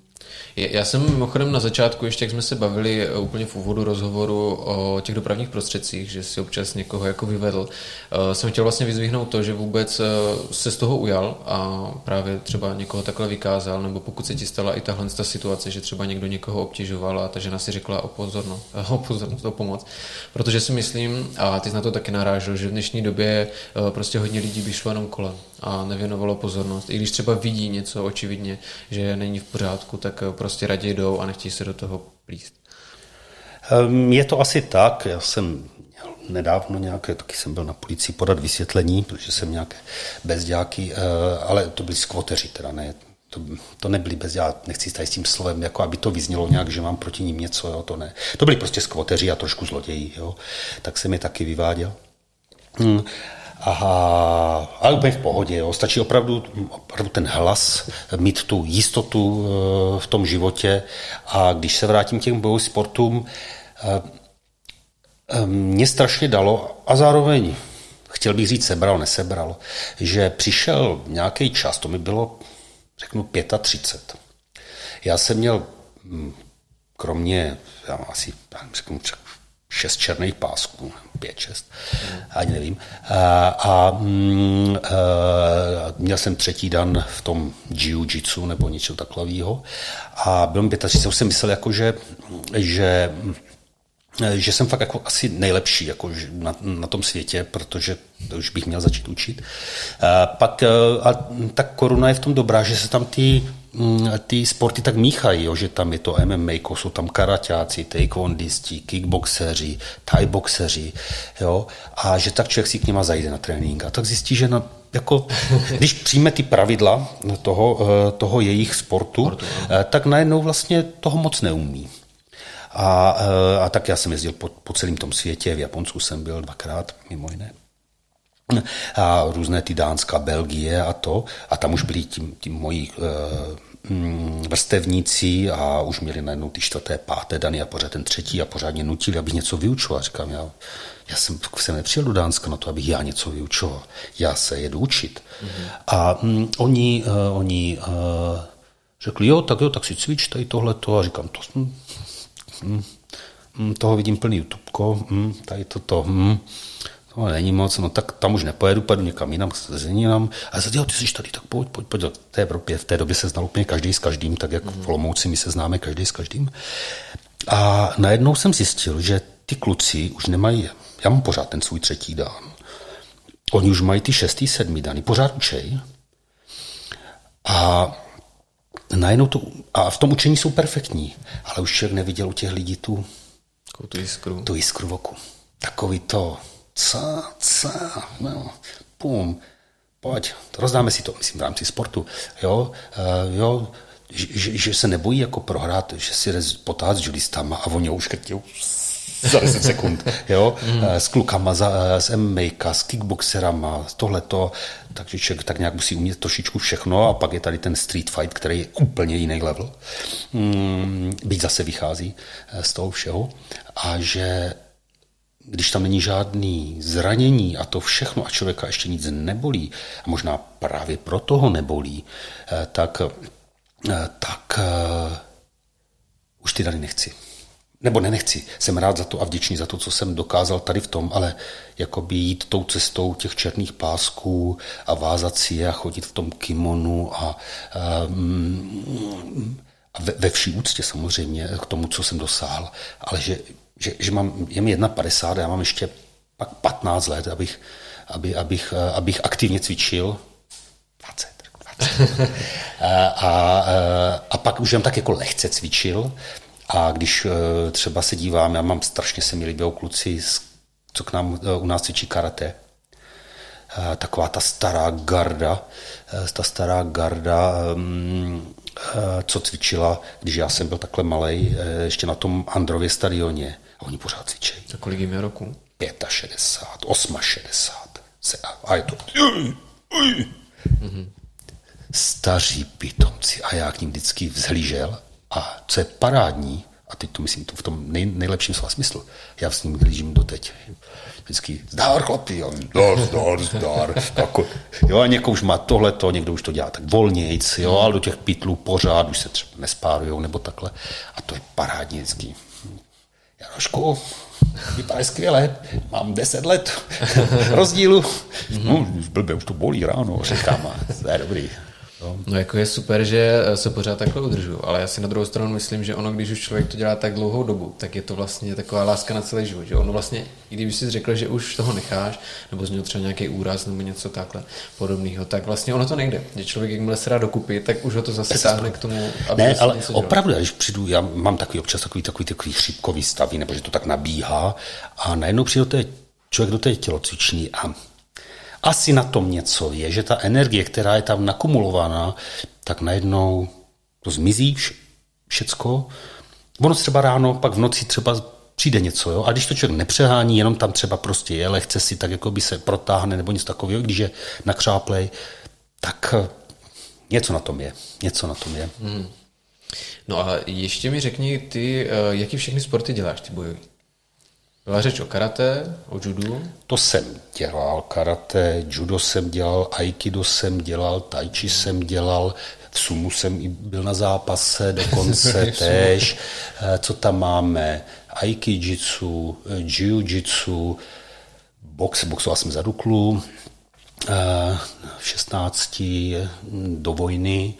Já jsem mimochodem na začátku, ještě jak jsme se bavili eh, úplně v úvodu rozhovoru o těch dopravních prostředcích, že si občas někoho jako vyvedl, eh, jsem chtěl vlastně vyzvihnout to, že vůbec eh, se z toho ujal a právě třeba někoho takhle vykázal, nebo pokud se ti stala i tahle ta situace, že třeba někdo někoho obtěžoval a ta žena si řekla o pozornost, [LAUGHS] o pozornost, o pomoc. Protože si myslím, a ty jsi na to taky narážel, že v dnešní době prostě hodně lidí by šlo jenom kolem a nevěnovalo pozornost. I když třeba vidí něco očividně, že není v pořádku, tak prostě raději jdou a nechtějí se do toho plíst. Ehm, je to asi tak. Já jsem nedávno nějaké, taky jsem byl na policii podat vysvětlení, protože jsem nějaké bezděláky, eh, ale to byli skvoteři, teda ne, to, to nebyli bez, já nechci tady s tím slovem, jako aby to vyznělo nějak, že mám proti ním něco, jo, to ne. To byli prostě skvoteři a trošku zloději, jo. Tak jsem je taky vyváděl. Hmm. Ale úplně v pohodě. Jo. Stačí opravdu, opravdu ten hlas, mít tu jistotu eh, v tom životě. A když se vrátím k těm bojovým sportům, eh, eh, mě strašně dalo a zároveň chtěl bych říct sebral, nesebral, že přišel nějaký čas, to mi bylo, řeknu, 35. Já jsem měl hm, kromě, já asi řeknu, šest černých pásků, pět, šest, mm. ani nevím. A, a, mm, a měl jsem třetí dan v tom jiu-jitsu nebo něco takového a byl mi 35, už jsem myslel, jako, že, že že jsem fakt jako asi nejlepší jako na, na tom světě, protože to už bych měl začít učit. A pak a ta koruna je v tom dobrá, že se tam ty ty sporty tak míchají, jo, že tam je to MMA, jsou tam karaťáci, taekwondisti, kickboxeři, thaiboxeři, jo, a že tak člověk si k něma zajde na trénink a tak zjistí, že na, jako, [LAUGHS] když přijme ty pravidla toho, eh, toho jejich sportu, sportu eh, tak najednou vlastně toho moc neumí. A, eh, a tak já jsem jezdil po, po celém tom světě, v Japonsku jsem byl dvakrát, mimo jiné a různé ty Dánska, Belgie a to. A tam už byli ti, moji uh, vrstevníci a už měli najednou ty čtvrté, páté dany a pořád ten třetí a pořádně nutili, abych něco vyučoval. Říkám, já, já jsem, jsem nepřijel do Dánska na to, abych já něco vyučoval. Já se jedu učit. Mm-hmm. A um, oni, uh, oni uh, řekli, jo, tak jo, tak si cvič tady tohleto. A říkám, to, hm, hm, hm, toho vidím plný YouTubeko, hm, tady toto, hm, to není moc, no tak tam už nepojedu, pojedu někam jinam, k zeninám. A já jo, ty jsi tady, tak pojď, pojď, pojď. V té Evropě v té době se znal úplně každý s každým, tak jak v Olomouci my se známe každý s každým. A najednou jsem zjistil, že ty kluci už nemají, já mám pořád ten svůj třetí dán. Oni už mají ty šestý, sedmý dány, pořád učej. A najednou to, a v tom učení jsou perfektní, ale už člověk neviděl u těch lidí tu, tu jiskru. tu jiskru v oku. Takový to, co, co, no, pum, pojď, rozdáme si to, myslím, v rámci sportu, jo, uh, jo, že, že, se nebojí jako prohrát, že si potát s judistama a oni už krtějí za 10 sekund, jo, mm. s klukama, za, s MMA, s kickboxerama, tohleto, takže člověk tak nějak musí umět trošičku všechno a pak je tady ten street fight, který je úplně jiný level, mm, byť zase vychází eh, z toho všeho. A že když tam není žádný zranění a to všechno a člověka ještě nic nebolí, a možná právě proto ho nebolí, eh, tak, eh, tak uh, už ty dary nechci. Nebo nenechci. Jsem rád za to a vděčný za to, co jsem dokázal tady v tom, ale jakoby jít tou cestou těch černých pásků a vázat si je a chodit v tom kimonu a, um, a ve, ve vší úctě samozřejmě k tomu, co jsem dosáhl, ale že že, že mám, je mi 1,50 já mám ještě pak 15 let, abych, aby, abych, abych aktivně cvičil. 20. 20. a, a, a pak už jsem tak jako lehce cvičil a když e, třeba se dívám, já mám strašně se mi líbí kluci, co k nám u nás cvičí karate, taková ta stará garda, ta stará garda, mm, co cvičila, když já jsem byl takhle malý, ještě na tom Andrově stadioně. A oni pořád cvičí. A kolik jim je roku? 65, 68. A je to... Mm-hmm. Staří pitomci. A já k ním vždycky vzhlížel. A co je parádní, a teď to myslím to v tom nej, nejlepším slova smyslu, já s ním hlížím doteď. Vždycky, zdár chlapi, jo, zdár, zdár, zdár. Jako, jo, a někdo už má tohleto, někdo už to dělá tak volnějc, jo, ale do těch pitlů pořád už se třeba nespárujou nebo takhle. A to je parádní vždycky. Jarošku, vypadá skvěle, mám 10 let rozdílu. Mm-hmm. No, blbě, už to bolí ráno, říkám, to je dobrý. No. no jako je super, že se pořád takhle udržují, ale já si na druhou stranu myslím, že ono, když už člověk to dělá tak dlouhou dobu, tak je to vlastně taková láska na celý život. Že ono vlastně, i kdyby si řekl, že už toho necháš, nebo z něho třeba nějaký úraz nebo něco takhle podobného, tak vlastně ono to nejde. Že člověk, jakmile se dá dokupy, tak už ho to zase táhne k tomu, aby Ne, ale opravdu, když přijdu, já mám takový občas takový, takový, takový chřipkový stavy, nebo že to tak nabíhá a najednou přijde člověk do té tělocvičny a asi na tom něco je, že ta energie, která je tam nakumulovaná, tak najednou to zmizí všecko. Ono třeba ráno, pak v noci třeba přijde něco, jo? a když to člověk nepřehání, jenom tam třeba prostě je, lehce si tak jako by se protáhne nebo něco takového, když je nakřáplej, tak eh, něco na tom je, něco na tom je. Hmm. No a ještě mi řekni, ty, eh, jaký všechny sporty děláš, ty bojový? Byla řeč o karate, o judu? To jsem dělal, karate, judo jsem dělal, aikido jsem dělal, tai chi jsem dělal, v sumu jsem i byl na zápase dokonce [LAUGHS] též. Eh, co tam máme? Aikijitsu, eh, jiu-jitsu, box, boxoval jsem za Duklu, eh, v 16 do vojny,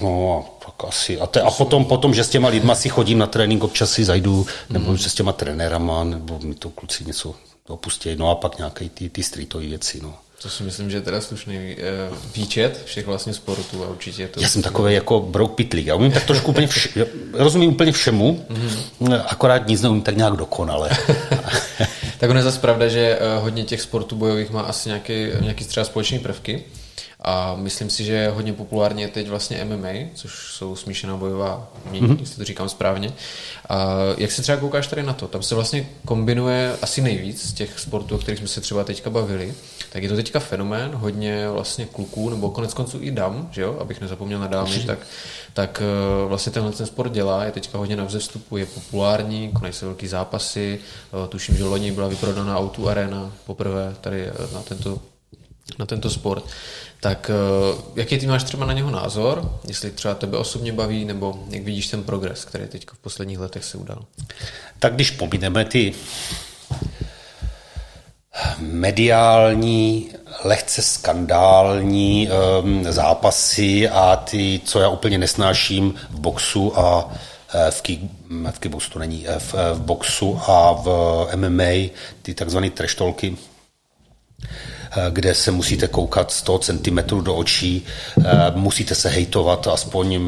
No, tak asi. A, te, a potom, potom, že s těma lidma si chodím na trénink, občas si zajdu, nebo mm. že s těma trenérama, nebo mi to kluci něco opustí. No a pak nějaké ty, ty streetové věci. No. To si myslím, že je teda slušný uh, výčet všech vlastně sportů a určitě to... Já jsem takový jako brouk pitlík. Já umím tak trošku úplně vše, rozumím úplně všemu, mm-hmm. akorát nic neumím tak nějak dokonale. [LAUGHS] tak ono je zase pravda, že uh, hodně těch sportů bojových má asi nějaký, nějaký třeba společný prvky. A myslím si, že hodně populárně je teď vlastně MMA, což jsou smíšená bojová umění, mm-hmm. jestli to říkám správně. A jak se třeba koukáš tady na to? Tam se vlastně kombinuje asi nejvíc z těch sportů, o kterých jsme se třeba teďka bavili. Tak je to teďka fenomén, hodně vlastně kluků, nebo konec konců i dam, že jo, abych nezapomněl na dámy, tak, tak eh, vlastně tenhle ten sport dělá, je teďka hodně na vzestupu, je populární, konají se velký zápasy, eh, tuším, že loni byla vyprodaná Auto Arena poprvé tady eh, na tento, na tento sport. Tak jaký ty máš třeba na něho názor, jestli třeba tebe osobně baví, nebo jak vidíš ten progres, který teď v posledních letech se udal? Tak když pomineme ty mediální, lehce skandální um, zápasy a ty, co já úplně nesnáším v boxu a eh, v, kick, v kickboxu to není, eh, v, eh, v boxu a v MMA, ty takzvané treštolky, Eh, kde se musíte koukat 100 cm do očí, eh, musíte se hejtovat aspoň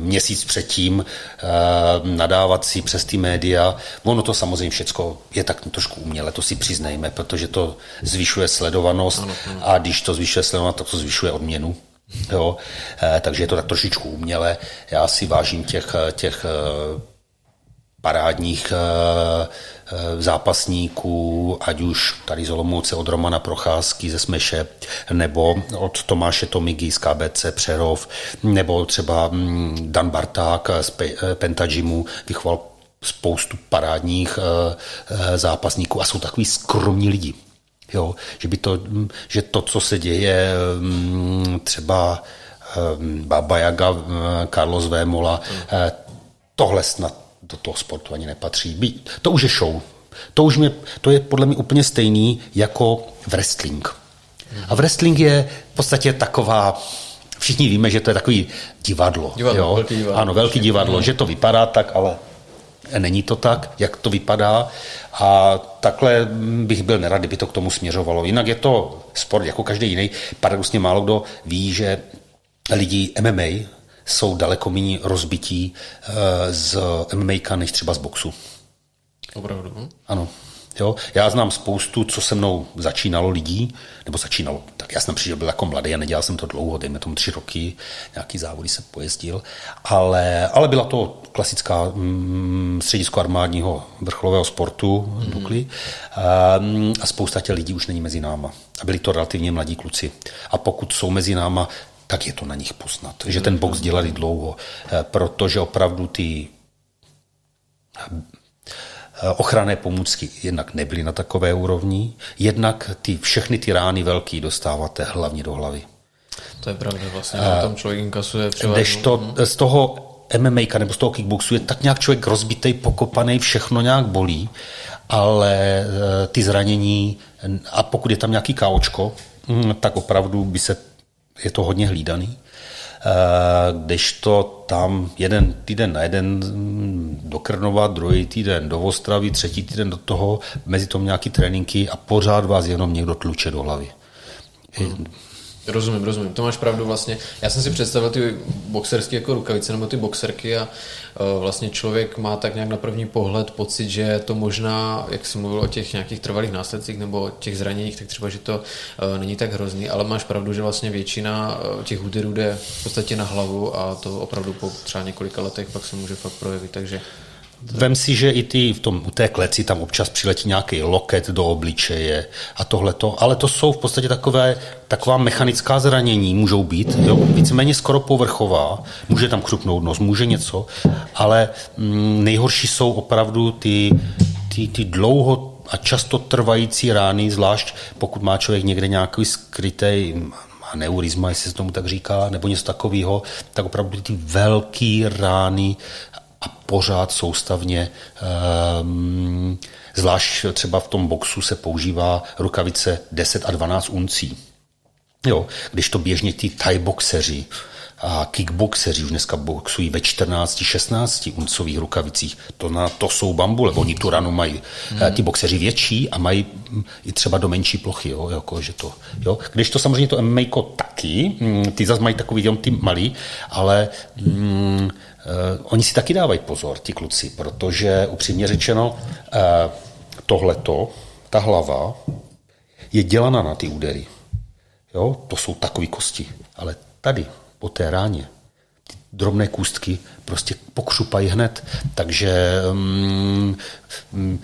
měsíc předtím, eh, nadávat si přes ty média. Ono to samozřejmě všechno je tak trošku uměle, to si přiznejme, protože to zvyšuje sledovanost a když to zvyšuje sledovanost, tak to zvyšuje odměnu. Jo? Takže je to tak trošičku uměle. Já si vážím těch, těch parádních Eh, zápasníků, ať už tady z Olomouce od Romana Procházky ze Smeše, nebo od Tomáše Tomigy z KBC Přerov, nebo třeba mm, Dan Barták z eh, Pentagymu vychoval spoustu parádních eh, zápasníků a jsou takový skromní lidi. Jo, že, by to, mm, že to, co se děje mm, třeba Baba Jaga, Carlos Vémola, tohle snad do toho sportu ani nepatří. To už je show. To už mě, to je podle mě úplně stejný jako wrestling. A wrestling je v podstatě taková, všichni víme, že to je takový divadlo. divadlo, jo? Velký divadlo. Ano, velký divadlo, že to vypadá tak, ale není to tak, jak to vypadá. A takhle bych byl nerad, kdyby to k tomu směřovalo. Jinak je to sport jako každý jiný. Paradoxně málo kdo ví, že lidi MMA, jsou daleko méně rozbití eh, z MMA než třeba z boxu. Opravdu? Ano. Jo, já znám spoustu, co se mnou začínalo lidí, nebo začínalo, tak já jsem přišel, byl jako mladý a nedělal jsem to dlouho, dejme tomu tři roky, nějaký závody se pojezdil, ale, ale byla to klasická mm, středisko armádního vrcholového sportu, mm-hmm. Dukly, um, a spousta těch lidí už není mezi náma. A byli to relativně mladí kluci. A pokud jsou mezi náma, tak je to na nich poznat, že ten box dělali dlouho, eh, protože opravdu ty eh, ochranné pomůcky jednak nebyly na takové úrovni, jednak ty všechny ty rány velký dostáváte hlavně do hlavy. To je pravda, vlastně a tam člověk inkasuje převážnou. Když to mhm. z toho MMA nebo z toho kickboxu je tak nějak člověk rozbitej, pokopaný, všechno nějak bolí, ale eh, ty zranění, a pokud je tam nějaký káočko, hm, tak opravdu by se je to hodně hlídaný. Eh, když to tam jeden týden na jeden do Krnova, druhý týden do Ostravy, třetí týden do toho, mezi tom nějaký tréninky a pořád vás jenom někdo tluče do hlavy. Hmm. Rozumím, rozumím. To máš pravdu vlastně. Já jsem si představil ty boxerské jako rukavice nebo ty boxerky a uh, vlastně člověk má tak nějak na první pohled pocit, že to možná, jak jsi mluvil o těch nějakých trvalých následcích nebo těch zraněních, tak třeba, že to uh, není tak hrozný, ale máš pravdu, že vlastně většina uh, těch úderů jde v podstatě na hlavu a to opravdu po třeba několika letech pak se může fakt projevit, takže Vem si, že i ty v tom, u té kleci tam občas přiletí nějaký loket do obličeje a tohleto, ale to jsou v podstatě takové, taková mechanická zranění, můžou být, jo, víceméně skoro povrchová, může tam křupnout nos, může něco, ale mm, nejhorší jsou opravdu ty, ty, ty dlouho a často trvající rány, zvlášť pokud má člověk někde nějaký skrytý aneurizma, jestli se tomu tak říká, nebo něco takového, tak opravdu ty velké rány a pořád soustavně, um, zvlášť třeba v tom boxu se používá rukavice 10 a 12 uncí. Jo, když to běžně ty thai boxeři a kickboxeři už dneska boxují ve 14, 16 uncových rukavicích. To, na, to jsou bambule, oni tu ranu mají. Hmm. Ti boxeři větší a mají mm, i třeba do menší plochy, jo, jako, že to, jo. Když to samozřejmě to MMA taky, mm, ty zase mají takový jenom ty malý, ale mm, uh, oni si taky dávají pozor, ti kluci, protože upřímně řečeno, uh, tohleto, ta hlava, je dělaná na ty údery. Jo, to jsou takové kosti. Ale tady po té ráně. Ty drobné kůstky prostě pokřupají hned. Takže um, um,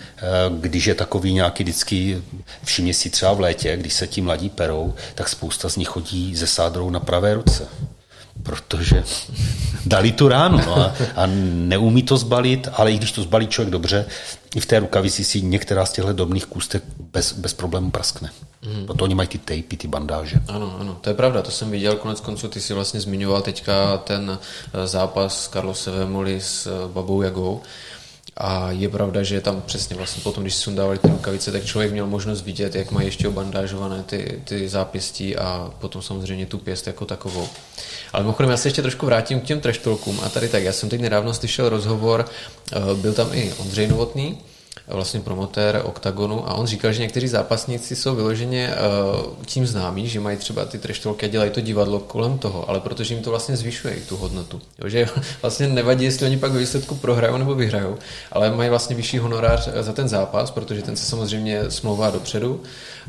když je takový nějaký vždycky, všimně si třeba v létě, když se ti mladí perou, tak spousta z nich chodí ze sádrou na pravé ruce protože dali tu ránu no a, a neumí to zbalit, ale i když to zbalí člověk dobře, i v té rukavici si některá z těchto drobných kůstek bez, bez problémů praskne. Hmm. Proto oni mají ty tejpy, ty bandáže. Ano, ano, to je pravda, to jsem viděl, konec konců ty si vlastně zmiňoval teďka ten eh, zápas Carlose Vemoli s eh, Babou Jagou, a je pravda, že tam přesně vlastně potom, když sundávali ty rukavice, tak člověk měl možnost vidět, jak mají ještě obandážované ty, ty zápěstí a potom samozřejmě tu pěst jako takovou. Ale mimochodem, já se ještě trošku vrátím k těm treštolkům a tady tak, já jsem teď nedávno slyšel rozhovor, eh, byl tam i Ondřej Novotný, vlastně promotér OKTAGONu a on říkal, že někteří zápasníci jsou vyloženě uh, tím známí, že mají třeba ty treštolky a dělají to divadlo kolem toho, ale protože jim to vlastně zvyšuje tu hodnotu. Jo, že [LAUGHS] vlastně nevadí, jestli oni pak ve výsledku prohrajou nebo vyhrajou, ale mají vlastně vyšší honorář za ten zápas, protože ten se samozřejmě smlouvá dopředu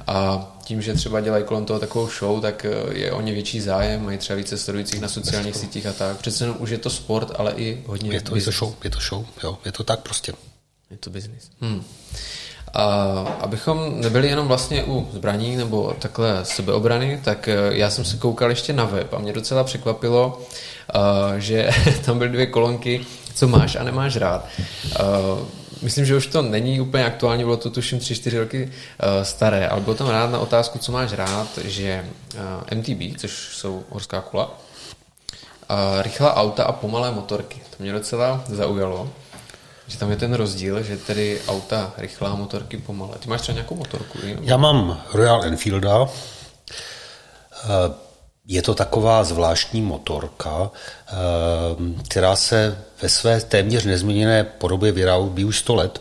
a tím, že třeba dělají kolem toho takovou show, tak eh, je o ně větší zájem, mají třeba více sledujících na sociálních sítích a tak. Přece jenom už je to sport, ale i hodně... Je to, je to show, je to show, jo, je to tak prostě. Je to business. Hmm. A abychom nebyli jenom vlastně u zbraní nebo takhle sebeobrany, tak eh, já jsem se koukal ještě na web a mě docela překvapilo, eh, že [LAUGHS] tam byly dvě kolonky, co máš a nemáš rád. Eh, myslím, že už to není úplně aktuální, bylo to tuším 3-4 roky staré, ale byl tam rád na otázku, co máš rád, že MTB, což jsou horská kula, rychlá auta a pomalé motorky. To mě docela zaujalo. Že tam je ten rozdíl, že tedy auta rychlá, motorky pomalé. Ty máš třeba nějakou motorku? Já mám Royal Enfielda. Eh, je to taková zvláštní motorka, eh, která se ve své téměř nezměněné podobě vyrábí už 100 let.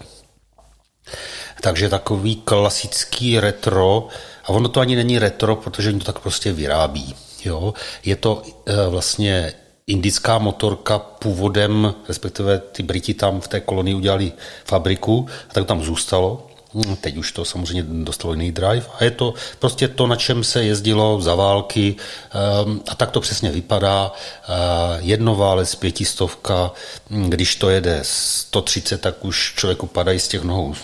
Takže takový klasický retro, a ono to ani není retro, protože oni to tak prostě vyrábí. Jo? Je to eh, vlastně indická motorka původem, respektive ty Briti tam v té kolonii udělali fabriku a tak tam zůstalo. Hm, teď už to samozřejmě dostalo jiný drive a je to prostě to, na čem se jezdilo za války ehm, a tak to přesně vypadá. Jednoválec, pětistovka, hm, když to jede 130, tak už člověku padají z těch nohou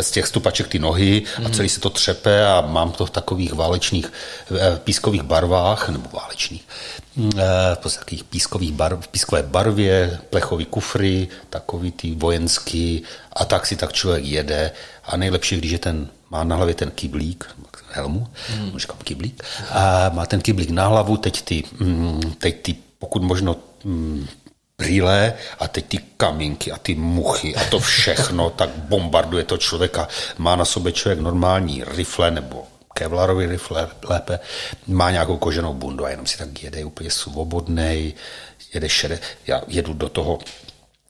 z těch stupaček ty nohy a celý se to třepe a mám to v takových válečných eh, pískových barvách, nebo válečných, eh, v takových pískových barv, pískové barvě, plechový kufry, takový ty vojenský a tak si tak člověk jede a nejlepší, když je ten, má na hlavě ten kyblík, helmu, hmm. říkám kyblík, a má ten kyblík na hlavu, teď ty, mm, teď ty pokud možno mm, brýle a teď ty kamínky a ty muchy a to všechno, tak bombarduje to člověka. Má na sobě člověk normální rifle nebo kevlarový rifle lépe, má nějakou koženou bundu a jenom si tak jede úplně svobodný, jede šede. Já jedu do toho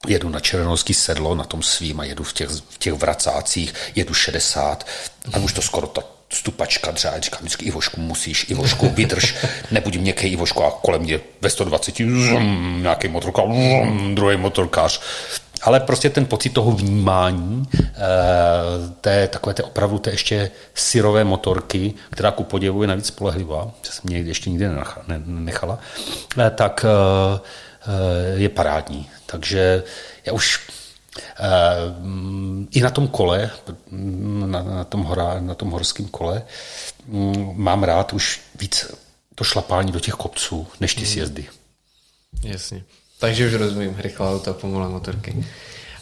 jedu na černovský sedlo na tom svým a jedu v těch, v těch vracácích, jedu 60 a už to skoro ta stupačka dřá, říkám vždycky Ivošku musíš, Ivošku vydrž, nebuď měkký Ivošku a kolem mě ve 120 zum, nějaký motorkář, druhý motorkář. Ale prostě ten pocit toho vnímání, eh, té, takové té opravdu té ještě syrové motorky, která ku podivu je navíc spolehlivá, co jsem mě ještě nikdy nenechala, eh, tak eh, je parádní. Takže já už i na tom kole, na, na, tom, hora, na tom horském kole, mm, mám rád už víc to šlapání do těch kopců, než ty hmm. sjezdy. Jasně. Takže už rozumím, rychlá auta, pomalé motorky.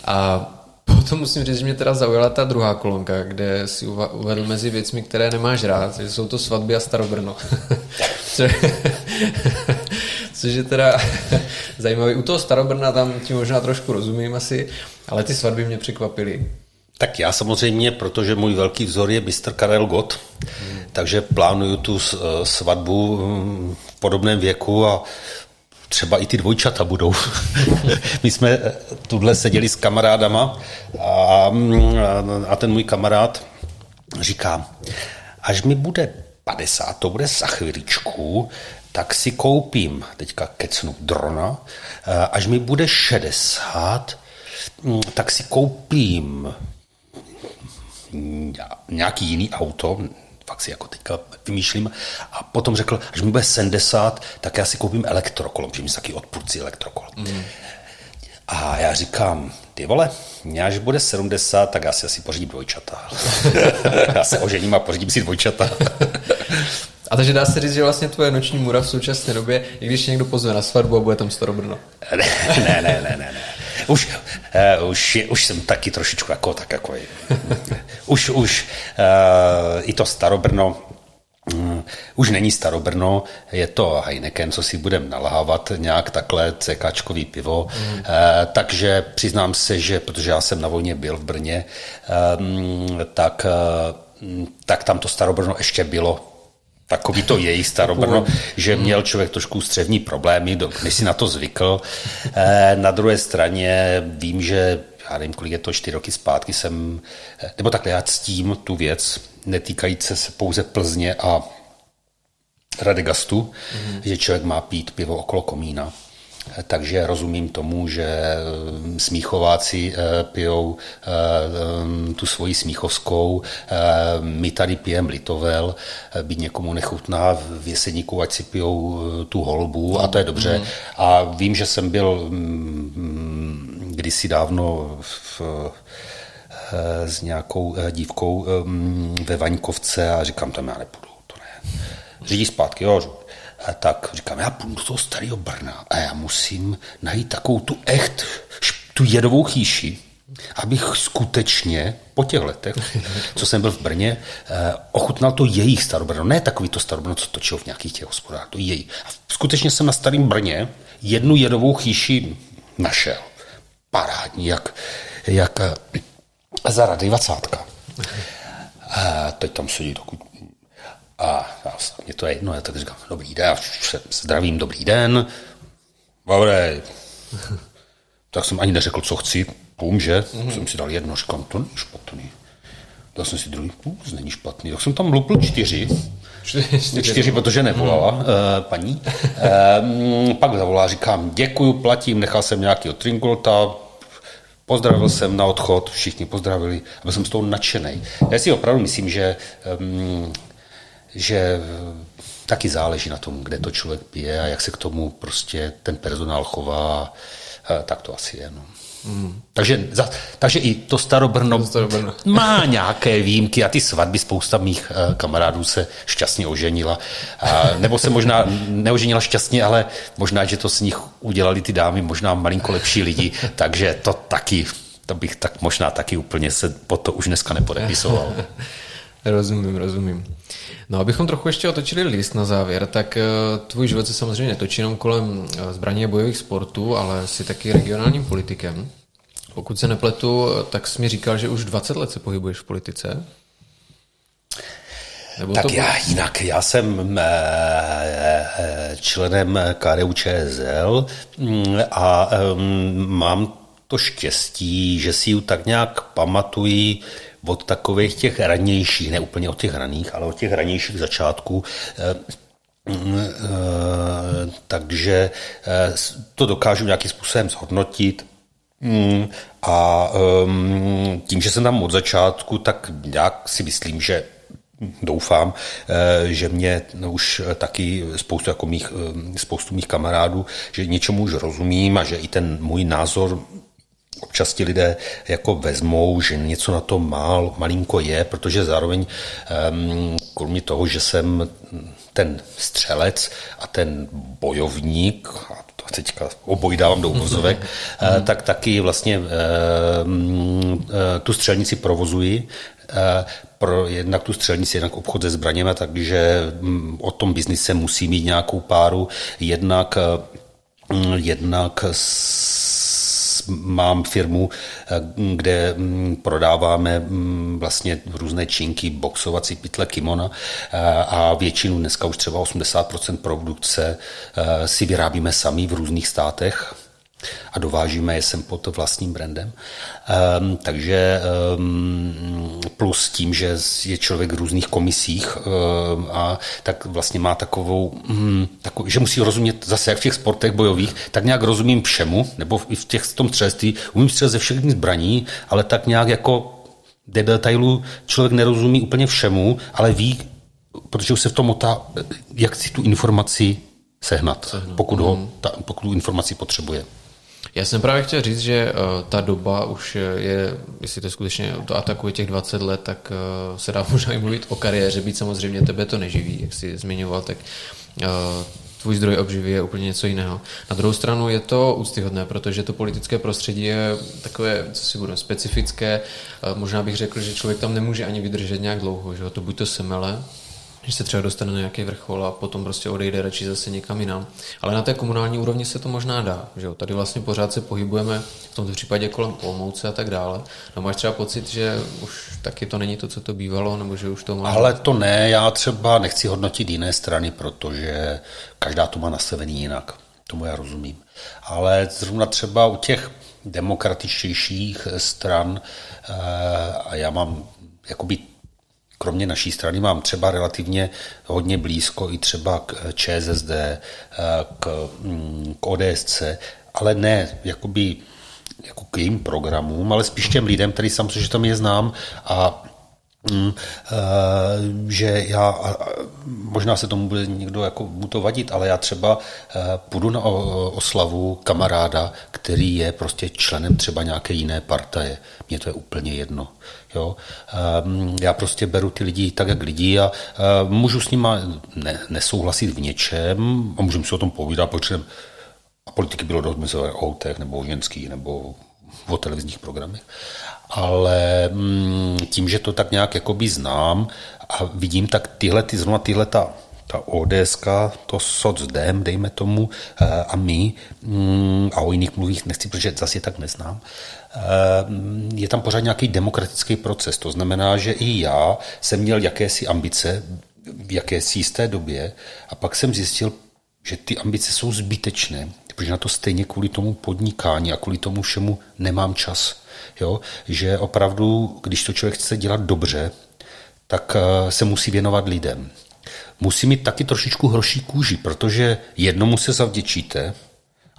A potom musím říct, že mě teda zaujala ta druhá kolonka, kde si uvedl mezi věcmi, které nemáš rád, že jsou to svatby a Starobrno. [LAUGHS] Což je teda [LAUGHS] zajímavý. U toho Starobrna tam ti možná trošku rozumím asi, ale ty svatby mě překvapily. Tak já samozřejmě, protože můj velký vzor je mistr Karel Gott, hmm. takže plánuju tu svatbu hm, v podobném věku a třeba i ty dvojčata budou. [LAUGHS] My jsme tuhle seděli s kamarádama a, a ten můj kamarád říká, až mi bude 50, to bude za chviličku, tak si koupím, teďka kecnu drona, až mi bude 60, mm, tak si koupím nějaký jiný auto, fakt si jako teďka vymýšlím, a potom řekl, až mi bude 70, tak já si koupím elektrokolo, protože mi taky odpůrci elektrokol. Mm. A já říkám, ty vole, mě až bude 70, tak já si asi pořídím dvojčata. [LAUGHS] já se ožením a pořídím si dvojčata. A takže dá se říct, že vlastně tvoje noční mura v současné době, i když někdo pozve na svatbu a bude tam starobrno. ne, ne, ne, ne, ne. Už, uh, už, už jsem taky trošičku jako tak jako [LAUGHS] už, už uh, i to starobrno Um, už není Starobrno, je to Heineken, co si budeme nalhávat, nějak takhle cekáčkový pivo. Mm. Uh, takže přiznám se, že protože já jsem na vojně byl v Brně, um, tak, uh, tak tam to Starobrno ještě bylo takový to jejich starobrno, že měl člověk trošku střevní problémy, než si na to zvykl. Eh, na druhé straně vím, že já nevím, kolik je to, čtyři roky zpátky jsem, eh, nebo takhle já ctím tu věc, netýkající se pouze Plzně a Radegastu, mm-hmm. že člověk má pít pivo okolo komína. Takže rozumím tomu, že mm, smíchováci eh, pijou eh, mm, tu svoji smíchovskou, eh, my tady pijeme litovel, byť někomu nechutná v jeseníku, ať si pijou tu holbu a to je dobře. Mm. A vím, že jsem byl mm, kdysi dávno v, s nějakou dívkou ve Vaňkovce a říkám, tam já nepůjdu, to ne. Řídí zpátky, jo, a tak říkám, já půjdu do toho starého Brna a já musím najít takovou tu echt, tu jedovou chýši, abych skutečně po těch letech, [LAUGHS] co jsem byl v Brně, eh, ochutnal to jejich starobrno. Ne takový to starobrno, co točil v nějakých těch hospodách, to její. A skutečně jsem na starém Brně jednu jedovou chýši našel. Parádní, jak, jak eh, za rady dvacátka. A teď tam sedí takový a já, mě to je jedno, já tak říkám, dobrý den, já se zdravím, dobrý den. Dobré. tak jsem ani neřekl, co chci, pům, že? Mm-hmm. Jsem si dal jedno, říkám, to není špatný. Dal jsem si druhý, to není špatný. Tak jsem tam lupl čtyři. Čtyři, čtyři protože nevolala mm. uh, paní. Uh, pak zavolá, říkám, děkuju, platím, nechal jsem nějaký Tringolta, Pozdravil jsem na odchod, všichni pozdravili a byl jsem z toho nadšený. Já si opravdu myslím, že um, že taky záleží na tom, kde to člověk pije a jak se k tomu prostě ten personál chová, tak to asi je. No. Mm. Takže, za, takže i to Starobrno, to Starobrno [LAUGHS] má nějaké výjimky a ty svatby spousta mých uh, kamarádů se šťastně oženila. Uh, nebo se možná [LAUGHS] neoženila šťastně, ale možná, že to z nich udělali ty dámy možná malinko lepší lidi, takže to taky, to bych tak možná taky úplně se po to už dneska nepodepisoval. [LAUGHS] rozumím, rozumím. No, abychom trochu ještě otočili list na závěr, tak eh, tvůj život se samozřejmě netočí jenom kolem eh, zbraní a bojových sportů, ale jsi taky regionálním politikem. Pokud se nepletu, tak jsi mi říkal, že už 20 let se pohybuješ v politice. Nebo tak to... já jinak, já jsem eh, členem KDU ČSL mm, a mám to štěstí, že si ji tak nějak pamatuji od takových těch ranějších, ne úplně od těch raných, ale od těch ranějších začátků, eh, mm, eh, takže eh, to dokážu nějakým způsobem zhodnotit. Mm, a ehm, tím, že jsem tam od začátku, tak já si myslím, že doufám, že mě už taky spoustu, jako mých, spoustu mých kamarádů, že něčemu už rozumím a že i ten můj názor občas ti lidé jako vezmou, že něco na to mal, malinko je, protože zároveň um, kromě toho, že jsem ten střelec a ten bojovník, a to teďka oboj dávám do uvozovek, mm. [LAUGHS] tak taky vlastně um, tu střelnici provozuji, pro jednak tu střelnici, jednak obchod se zbraněmi, takže mm, o tom biznise musí mít nějakou páru, jednak, jednak s mám firmu, kde mm, prodáváme mm, vlastně různé činky, boxovací pytle, kimona a většinu, dneska už třeba 80% produkce si vyrábíme sami v různých státech a dovážíme je sem pod vlastním brandem. Um, takže um, plus tím, že je člověk v různých komisích um, a tak vlastně má takovou, um, takovou, že musí rozumět zase jak v těch sportech bojových, tak nějak rozumím všemu, nebo i v těch v tom střelství, umím střelit ze všech zbraní, ale tak nějak jako de detailu člověk nerozumí úplně všemu, ale ví, protože už se v tom otá, jak si tu informaci sehnat, sehnat. Pokud, ho, mhm. ta, pokud tu informaci potřebuje. Já jsem právě chtěl říct, že uh, ta doba už je, jestli to skutečně to atakuje těch 20 let, tak uh, se dá [LAUGHS] možná i mluvit o kariéře, být samozřejmě tebe to neživí, jak jsi zmiňoval, tak tvůj zdroj obživy je úplně něco jiného. Na druhou stranu je to úctyhodné, protože to politické prostředí je takové, co si budeme, specifické. Možná bych řekl, že člověk tam nemůže ani vydržet nějak dlouho, že to buď to semele, že se třeba dostane na nějaký vrchol a potom prostě odejde radši zase někam jinam. Ale na té komunální úrovni se to možná dá. Že jo? Tady vlastně pořád se pohybujeme v tomto případě kolem Olmouce a tak dále. No máš třeba pocit, že už taky to není to, co to bývalo, nebo že už to má... Ale to ne, já třeba nechci hodnotit jiné strany, protože každá to má nastavený jinak. Tomu já rozumím. Ale zrovna třeba u těch demokratičtějších stran, eh, a já mám jakoby kromě naší strany mám třeba relativně hodně blízko i třeba k ČSSD, eh, k, mm, k ODSC, ale ne jakoby jako k jejím programům, ale spíš těm lidem, který sám že tam je znám a Mm, eh, že já, možná se tomu bude někdo jako mu to vadit, ale já třeba eh, půjdu na oslavu kamaráda, který je prostě členem třeba nějaké jiné partaje. Mně to je úplně jedno. Jo? Ehm, já prostě beru ty lidi tak, jak lidi a eh, můžu s nimi ne, nesouhlasit v něčem a můžeme si o tom povídat, protože a politiky bylo dost o autech nebo o ženských nebo o televizních programech ale mm, tím, že to tak nějak jakoby znám a vidím, tak tyhle, ty, zrovna tyhle ta, ta ODS, to socdem, dejme tomu, eh, a my, mm, a o jiných mluvích nechci, protože zase tak neznám, je tam pořád nějaký demokratický proces. To znamená, že i já jsem měl jakési ambice v jakési jisté době a pak jsem zjistil, že ty ambice jsou zbytečné, protože na to stejně kvůli tomu podnikání a kvůli tomu všemu nemám čas. Jo? Že opravdu, když to člověk chce dělat dobře, tak eh, se musí věnovat lidem. Musí mít taky trošičku hroší kůži, protože jednomu se zavděčíte,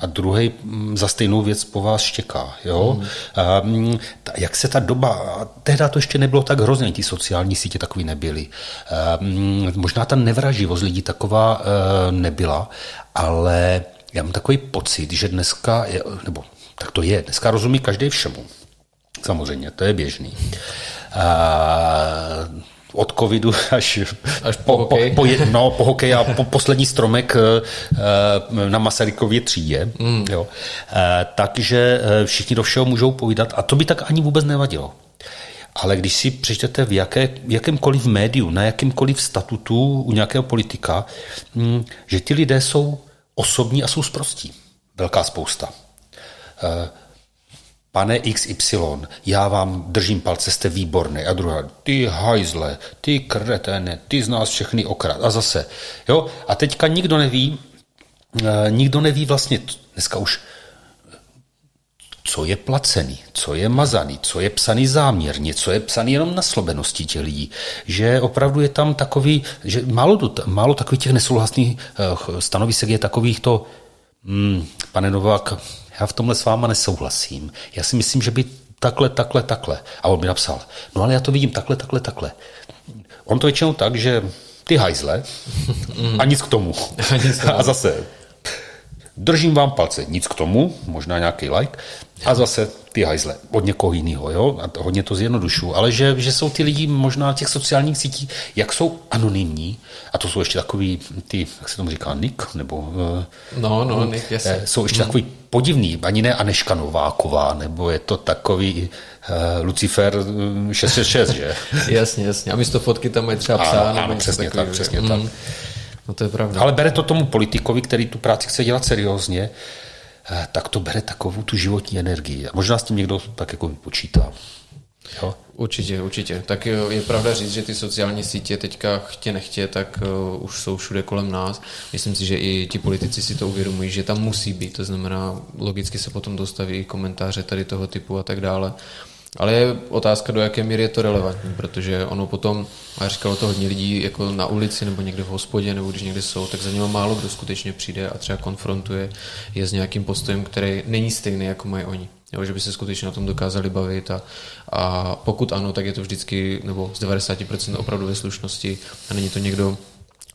a druhý mm, za stejnou věc po vás štěká. Jo? Mm. A, mm, jak se ta doba, tehdy to ještě nebylo tak hrozně, ti sociální sítě takový nebyly. A, mm, možná ta nevraživost lidí taková e, nebyla, ale já mám takový pocit, že dneska, je, nebo tak to je, dneska rozumí každý všemu. Samozřejmě, to je běžný. A od covidu až, až po, po, po, po, no, po hokej a po poslední stromek eh, na Masarykově třídě. Mm. Jo. Eh, takže eh, všichni do všeho můžou povídat a to by tak ani vůbec nevadilo. Ale když si přečtete v jaké, jakémkoliv médiu, na jakýmkoliv statutu u nějakého politika, hm, že ty lidé jsou osobní a jsou zprostí. Velká spousta pane XY, já vám držím palce, jste výborný. A druhá, ty hajzle, ty kretene, ty z nás všechny okrad. A zase, jo. A teďka nikdo neví, eh, nikdo neví vlastně, dneska už, co je placený, co je mazaný, co je psaný záměrně, co je psaný jenom na slobenosti těch lidí. Že opravdu je tam takový, že málo, málo takových těch nesouhlasných eh, stanovisek je takových to, hmm, pane Novák, já v tomhle s váma nesouhlasím. Já si myslím, že by takhle, takhle, takhle. A on mi napsal, no ale já to vidím takhle, takhle, takhle. On to většinou tak, že ty hajzle [LAUGHS] a nic k tomu. a [LAUGHS] zase držím vám palce, nic k tomu, možná nějaký like, a zase ty hajzle od někoho jiného, jo? A hodně to zjednodušu, ale že, že jsou ty lidi možná na těch sociálních sítích, jak jsou anonymní, a to jsou ještě takový, ty, jak se tomu říká, Nick, nebo... No, no, Nick, jasně. Eh, jsou ještě mm. takový podivný, ani ne Aneška Nováková, nebo je to takový uh, Lucifer 666, že? [LAUGHS] jasně, jasně. A místo fotky tam je třeba psa. Ano, ano přesně takový, tak, přesně mm. tak. No to je pravda. Ale bere to tomu politikovi, který tu práci chce dělat seriózně, eh, tak to bere takovou tu životní energii. A možná s tím někdo tak jako vypočítá. Jo? Určitě, určitě. Tak je pravda říct, že ty sociální sítě teďka chtě nechtě, tak uh, už jsou všude kolem nás. Myslím si, že i ti politici si to uvědomují, že tam musí být. To znamená, logicky se potom dostaví komentáře tady toho typu a tak dále. Ale je otázka, do jaké míry je to relevantní, protože ono potom, a říkalo to hodně lidí jako na ulici nebo někde v hospodě nebo když někde jsou, tak za něma málo kdo skutečně přijde a třeba konfrontuje je s nějakým postojem, který není stejný, jako mají oni. Jo, že by se skutečně na tom dokázali bavit a, a pokud ano, tak je to vždycky, nebo z 90% opravdu ve slušnosti a není to někdo,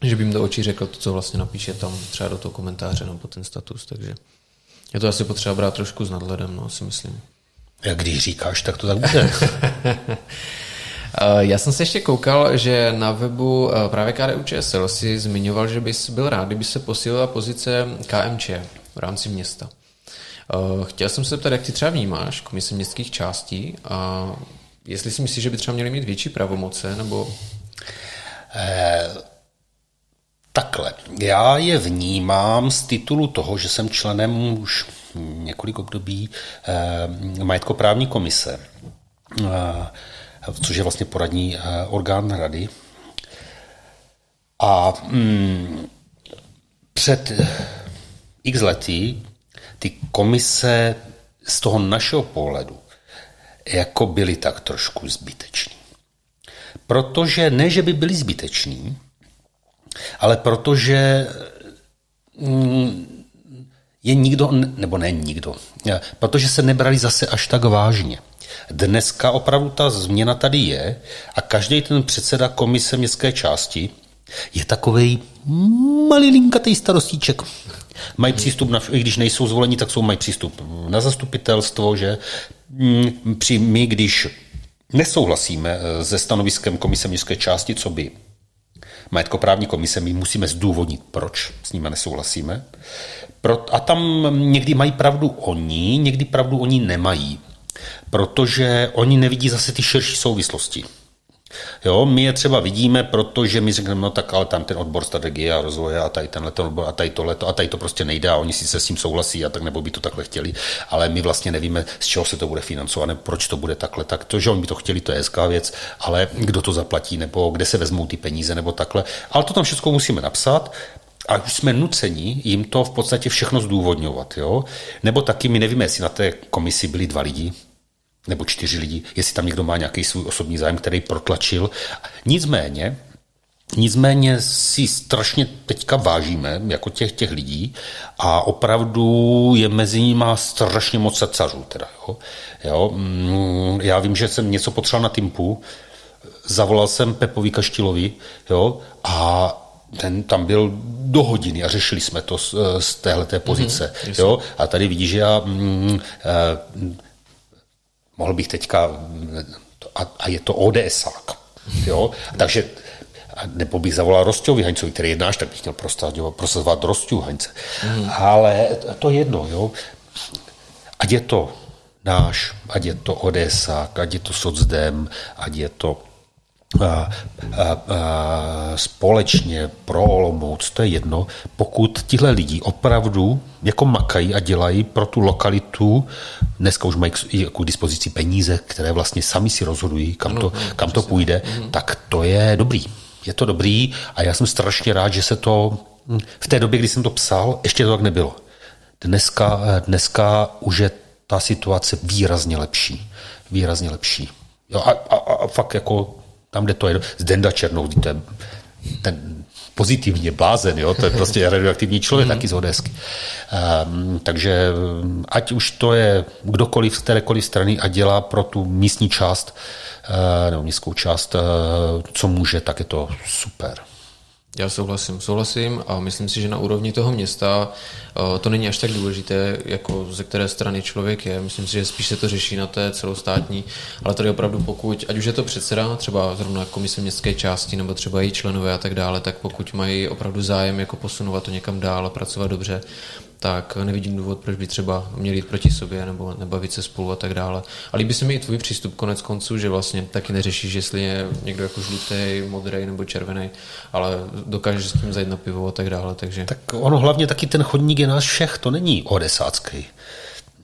že by jim do očí řekl to, co vlastně napíše tam třeba do toho komentáře nebo ten status, takže je to asi potřeba brát trošku s nadhledem, no, si myslím. Jak když říkáš, tak to tak bude. [LAUGHS] Eh, já jsem se ještě koukal, že na webu eh, právě KDU ČSL si zmiňoval, že bys byl rád, kdyby se posílila pozice KMČ v rámci města. Eh, chtěl jsem se zeptat, jak ty třeba vnímáš komise městských částí a jestli si myslíš, že by třeba měly mít větší pravomoce, nebo... Eh, takhle. Já je vnímám z titulu toho, že jsem členem už několik období eh, majetkoprávní komise, eh, což je vlastně poradní eh, orgán rady. A mm, před x lety ty komise z toho našeho pohledu jako byly tak trošku zbyteční. Protože ne, že by byly zbyteční, ale protože mm, je nikdo, nebo ne nikdo, protože se nebrali zase až tak vážně. Dneska opravdu ta změna tady je a každý ten předseda komise městské části je takový malilinkatý starostíček. Mají přístup, na, i když nejsou zvoleni, tak jsou mají přístup na zastupitelstvo, že mm, při my, když nesouhlasíme eh, se stanoviskem komise městské části, co by majetkoprávní komise, my musíme zdůvodnit, proč s nimi nesouhlasíme. A tam někdy mají pravdu oni, někdy pravdu oni nemají, protože oni nevidí zase ty širší souvislosti. Jo, my je třeba vidíme, protože my řekneme, no tak ale tam ten odbor strategie a rozvoje a tady tenhle odbor a tady tohle a tady to prostě nejde a oni si se s tím souhlasí a tak nebo by to takhle chtěli, ale my vlastně nevíme, z čeho se to bude financovat, nebo proč to bude takhle. Tak to, že oni by to chtěli, to je hezká věc, ale kdo to zaplatí, nebo kde se vezmou ty peníze, nebo takhle. Ale to tam všechno musíme napsat a už jsme nuceni jim to v podstatě všechno zdůvodňovat. Jo? Nebo taky my nevíme, jestli na té komisi byli dva lidi, nebo čtyři lidi, jestli tam někdo má nějaký svůj osobní zájem, který protlačil. Nicméně, Nicméně si strašně teďka vážíme jako těch, těch lidí a opravdu je mezi nimi strašně moc srdcařů. Teda, jo. Jo, mm, já vím, že jsem něco potřeboval na Timpu, zavolal jsem Pepovi Kaštilovi jo, a ten tam byl do hodiny a řešili jsme to z, z téhleté pozice. Mm-hmm, jo? A tady vidíš, že já mm, eh, mohl bych teďka, a, a je to ODSák, jo, takže nebo bych zavolal Rostějovi Haňcovi, který je náš, tak bych měl prosazovat Rostěju Haňce. Mm. Ale to je jedno, jo. Ať je to náš, ať je to ODSák, ať je to Socdem, ať je to společně pro Olomouc, to je jedno, pokud tihle lidi opravdu jako makají a dělají pro tu lokalitu, dneska už mají jako k dispozici peníze, které vlastně sami si rozhodují, kam to, kam to půjde, mhm. tak to je dobrý. Je to dobrý a já jsem strašně rád, že se to v té době, kdy jsem to psal, ještě to tak nebylo. Dneska, dneska už je ta situace výrazně lepší. Výrazně lepší. Jo, a, a, a fakt jako tam, kde to je, Zdenda Černou, ten, ten pozitivně blázen, jo? to je prostě radioaktivní člověk, taky z Odesky. Um, takže ať už to je kdokoliv z kterékoliv strany a dělá pro tu místní část, uh, nebo městskou část, uh, co může, tak je to super. Já souhlasím, souhlasím a myslím si, že na úrovni toho města eh, to není až tak důležité, jako ze které strany člověk je. Myslím si, že spíš se to řeší na té celostátní, ale tady opravdu pokud, ať už je to předseda, třeba zrovna komise městské části nebo třeba její členové a tak dále, tak pokud mají opravdu zájem jako posunovat to někam dál a pracovat dobře, tak nevidím důvod, proč by třeba měli jít proti sobě nebo nebavit se spolu a tak dále. A líbí se mi i tvůj přístup konec konců, že vlastně taky neřešíš, jestli je někdo jako žlutý, modrý nebo červený, ale dokážeš s tím zajít na pivo a tak dále. Takže... Tak ono hlavně taky ten chodník je náš všech, to není odesácký.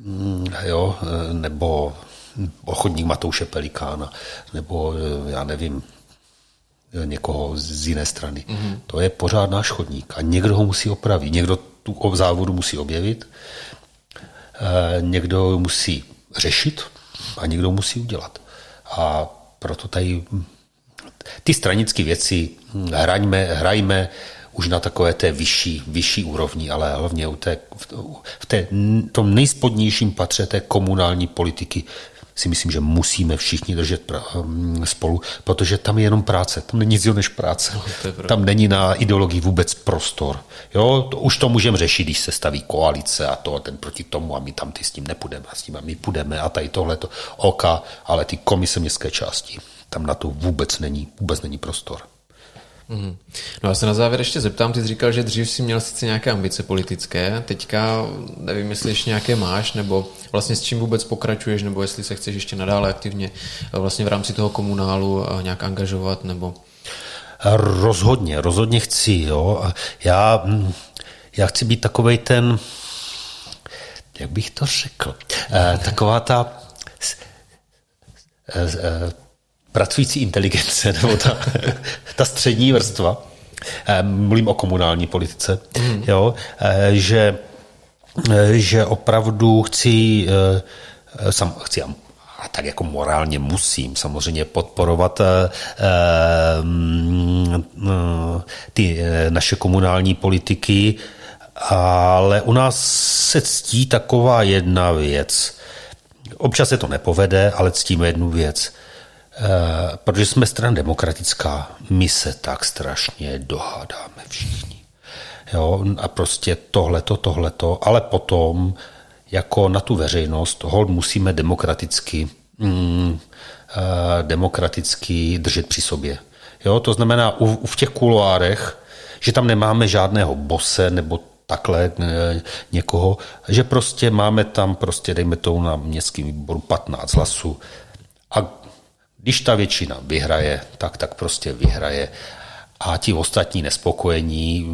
Mm, jo, nebo chodník Matouše Pelikána, nebo já nevím, někoho z jiné strany. Mm-hmm. To je pořád náš chodník a někdo ho musí opravit. Někdo tu závodu musí objevit, eh, někdo musí řešit a někdo musí udělat. A proto tady ty stranické věci hrajme, hrajme už na takové té vyšší, vyšší úrovni, ale hlavně u té, v té, tom nejspodnějším patře té komunální politiky si myslím, že musíme všichni držet mm, spolu, protože tam je jenom práce, tam není nic než práce. No, tam není na ideologii vůbec prostor. Jo, to, už to můžeme řešit, když se staví koalice a to a ten proti tomu a my tam ty s tím nepůjdeme a s tím a my půjdeme a tady tohle to oka, ale ty komise městské části, tam na to vůbec není, vůbec není prostor. Mm. No a se na závěr ještě zeptám, ty jsi říkal, že dřív si měl sice nějaké ambice politické, teďka nevím, jestli ještě nějaké máš, nebo vlastně s čím vůbec pokračuješ, nebo jestli se chceš ještě nadále aktivně eh, vlastně v rámci toho komunálu eh, nějak angažovat, nebo... Rozhodně, rozhodně chci, jo. Já, hm, já chci být takovej ten, jak bych to řekl, eh, taková ta pracující inteligence, [LAUGHS] nebo ta, ta střední vrstva, eh, mluvím o komunální politice, mm. jo, eh, že, eh, že opravdu chci, sam, chci a tak jako morálně musím samozřejmě podporovat ty naše komunální politiky, ale u nás se ctí taková jedna věc. Občas se to nepovede, ale ctíme jednu věc. Eh, protože jsme strana demokratická, my se tak strašně dohádáme všichni. Jo, a prostě tohleto, tohleto, ale potom jako na tu veřejnost hold musíme demokraticky, mm, eh, demokraticky držet při sobě. Jo, to znamená u, u v těch kuloárech, že tam nemáme žádného bose nebo takhle eh, někoho, že prostě máme tam prostě, dejme tomu na městském výboru 15 hlasů když ta většina vyhraje, tak tak prostě vyhraje. A ti ostatní nespokojení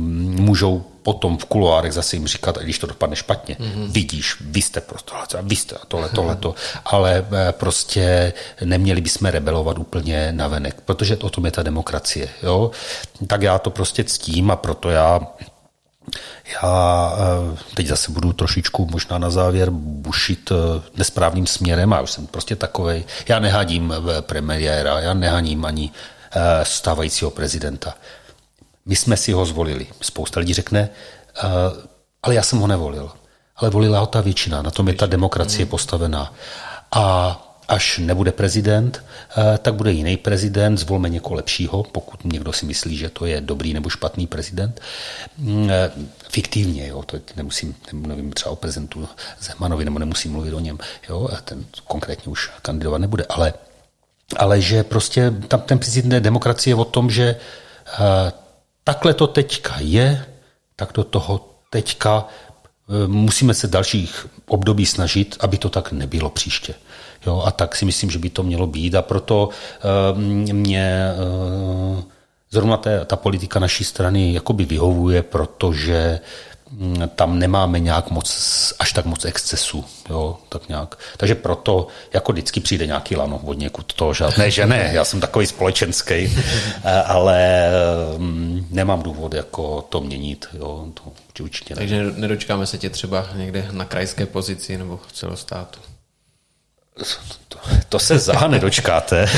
můžou potom v kuloárech zase jim říkat, když to dopadne špatně, mm-hmm. vidíš, vy jste prostě, vy jste tohle, tohle, to, ale eh, prostě neměli bychom rebelovat úplně navenek, protože o tom je ta demokracie. Jo? Tak já to prostě ctím a proto já já eh, teď zase budu trošičku možná na závěr bušit eh, nesprávným směrem a už jsem prostě takovej. Já nehadím eh, premiéra, já nehaním ani stávajícího prezidenta. My jsme si ho zvolili. Spousta lidí řekne, ale já jsem ho nevolil. Ale volila ho ta většina, na tom je ta demokracie postavená. A až nebude prezident, eh, tak bude jiný prezident, zvolme někoho lepšího, pokud někdo si myslí, že to je dobrý nebo špatný prezident. Mm, eh, fiktivně, jo, to nemusím, nevím třeba o prezidentu Zemanovi, nebo nemusím mluvit o něm, jo, ten konkrétně už kandidovat nebude, ale, ale že prostě tam ten prezident demokracie je o tom, že eh, takhle to teďka je, tak do toho teďka musíme se dalších období snažit, aby to tak nebylo příště. Jo, a tak si myslím, že by to mělo být a proto uh, mě uh, zrovna ta, ta politika naší strany jakoby vyhovuje, protože hm, tam nemáme nějak moc, až tak moc excesů, jo, tak nějak. Takže proto jako vždycky přijde nějaký lano od někud to, že ne, že ne, já jsem takový společenský, [LAUGHS] eh, ale hm, nemám důvod jako to měnit, jo, to určitě ne. Takže nedočkáme se tě třeba někde na krajské pozici nebo celostátu. To, to se za nedočkáte.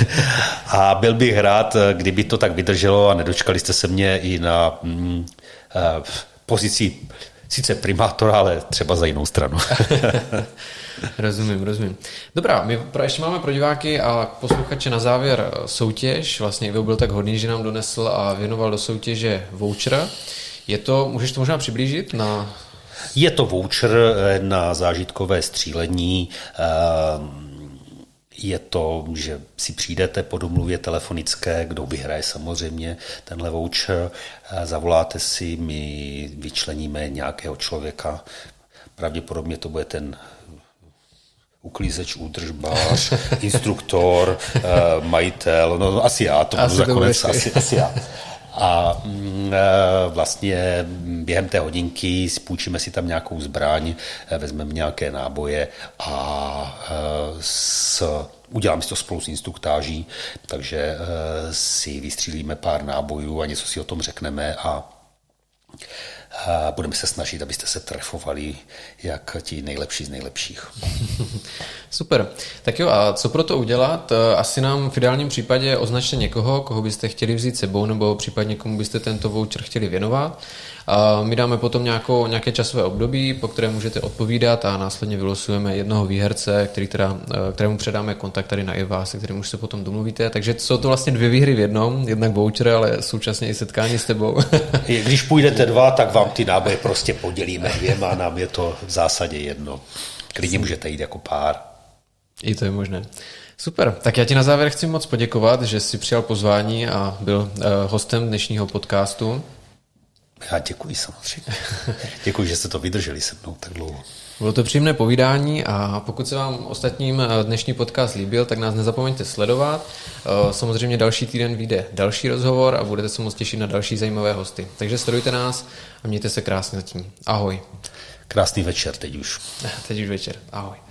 A byl bych rád, kdyby to tak vydrželo a nedočkali jste se mě i na mm, uh, pozici sice primátora, ale třeba za jinou stranu. [LAUGHS] rozumím, rozumím. Dobrá, my ještě máme pro diváky a posluchače na závěr soutěž. Vlastně Ivo byl tak hodný, že nám donesl a věnoval do soutěže voucher. Je to, můžeš to možná přiblížit na... Je to voucher na zážitkové střílení. Je to, že si přijdete po domluvě telefonické, kdo vyhraje samozřejmě tenhle voucher, zavoláte si, my vyčleníme nějakého člověka, pravděpodobně to bude ten uklízeč, údržbář, [LAUGHS] instruktor, eh, majitel, no asi já, to budu nakonec, asi, asi já. A mm, eh, vlastně během té hodinky spůjčíme si tam nějakou zbraň, eh, vezmeme nějaké náboje a s, uděláme si to spolu s instruktáží, takže si vystřílíme pár nábojů a něco si o tom řekneme a a budeme se snažit, abyste se trefovali jak ti nejlepší z nejlepších. [LAUGHS] Super. Tak jo, a co pro to udělat? Asi nám v ideálním případě označte někoho, koho byste chtěli vzít sebou, nebo případně komu byste tento voucher chtěli věnovat. A my dáme potom nějakou, nějaké časové období, po které můžete odpovídat a následně vylosujeme jednoho výherce, který teda, eh, kterému předáme kontakt tady na IVA, se kterým už se potom domluvíte. Takže jsou to vlastně dvě výhry v jednom, jednak voucher, ale současně i setkání s tebou. [LAUGHS] Když půjdete dva, tak vám ty náboje prostě podělíme dvěma, nám je to v zásadě jedno. Klidně můžete jít jako pár. I to je možné. Super, tak já ti na závěr chci moc poděkovat, že jsi přijal pozvání a byl uh, hostem dnešního podcastu. Já děkuji samozřejmě. [LAUGHS] děkuji, že jste to vydrželi se mnou tak dlouho. Bylo to příjemné povídání a pokud se vám ostatním eh, dnešní podcast líbil, tak nás nezapomeňte sledovat. Eh, samozřejmě další týden vyjde další rozhovor a budete se moc těšit na další zajímavé hosty. Takže sledujte nás a mějte se krásně zatím. Ahoj. Krásný večer teď už. [LAUGHS] teď už večer. Ahoj.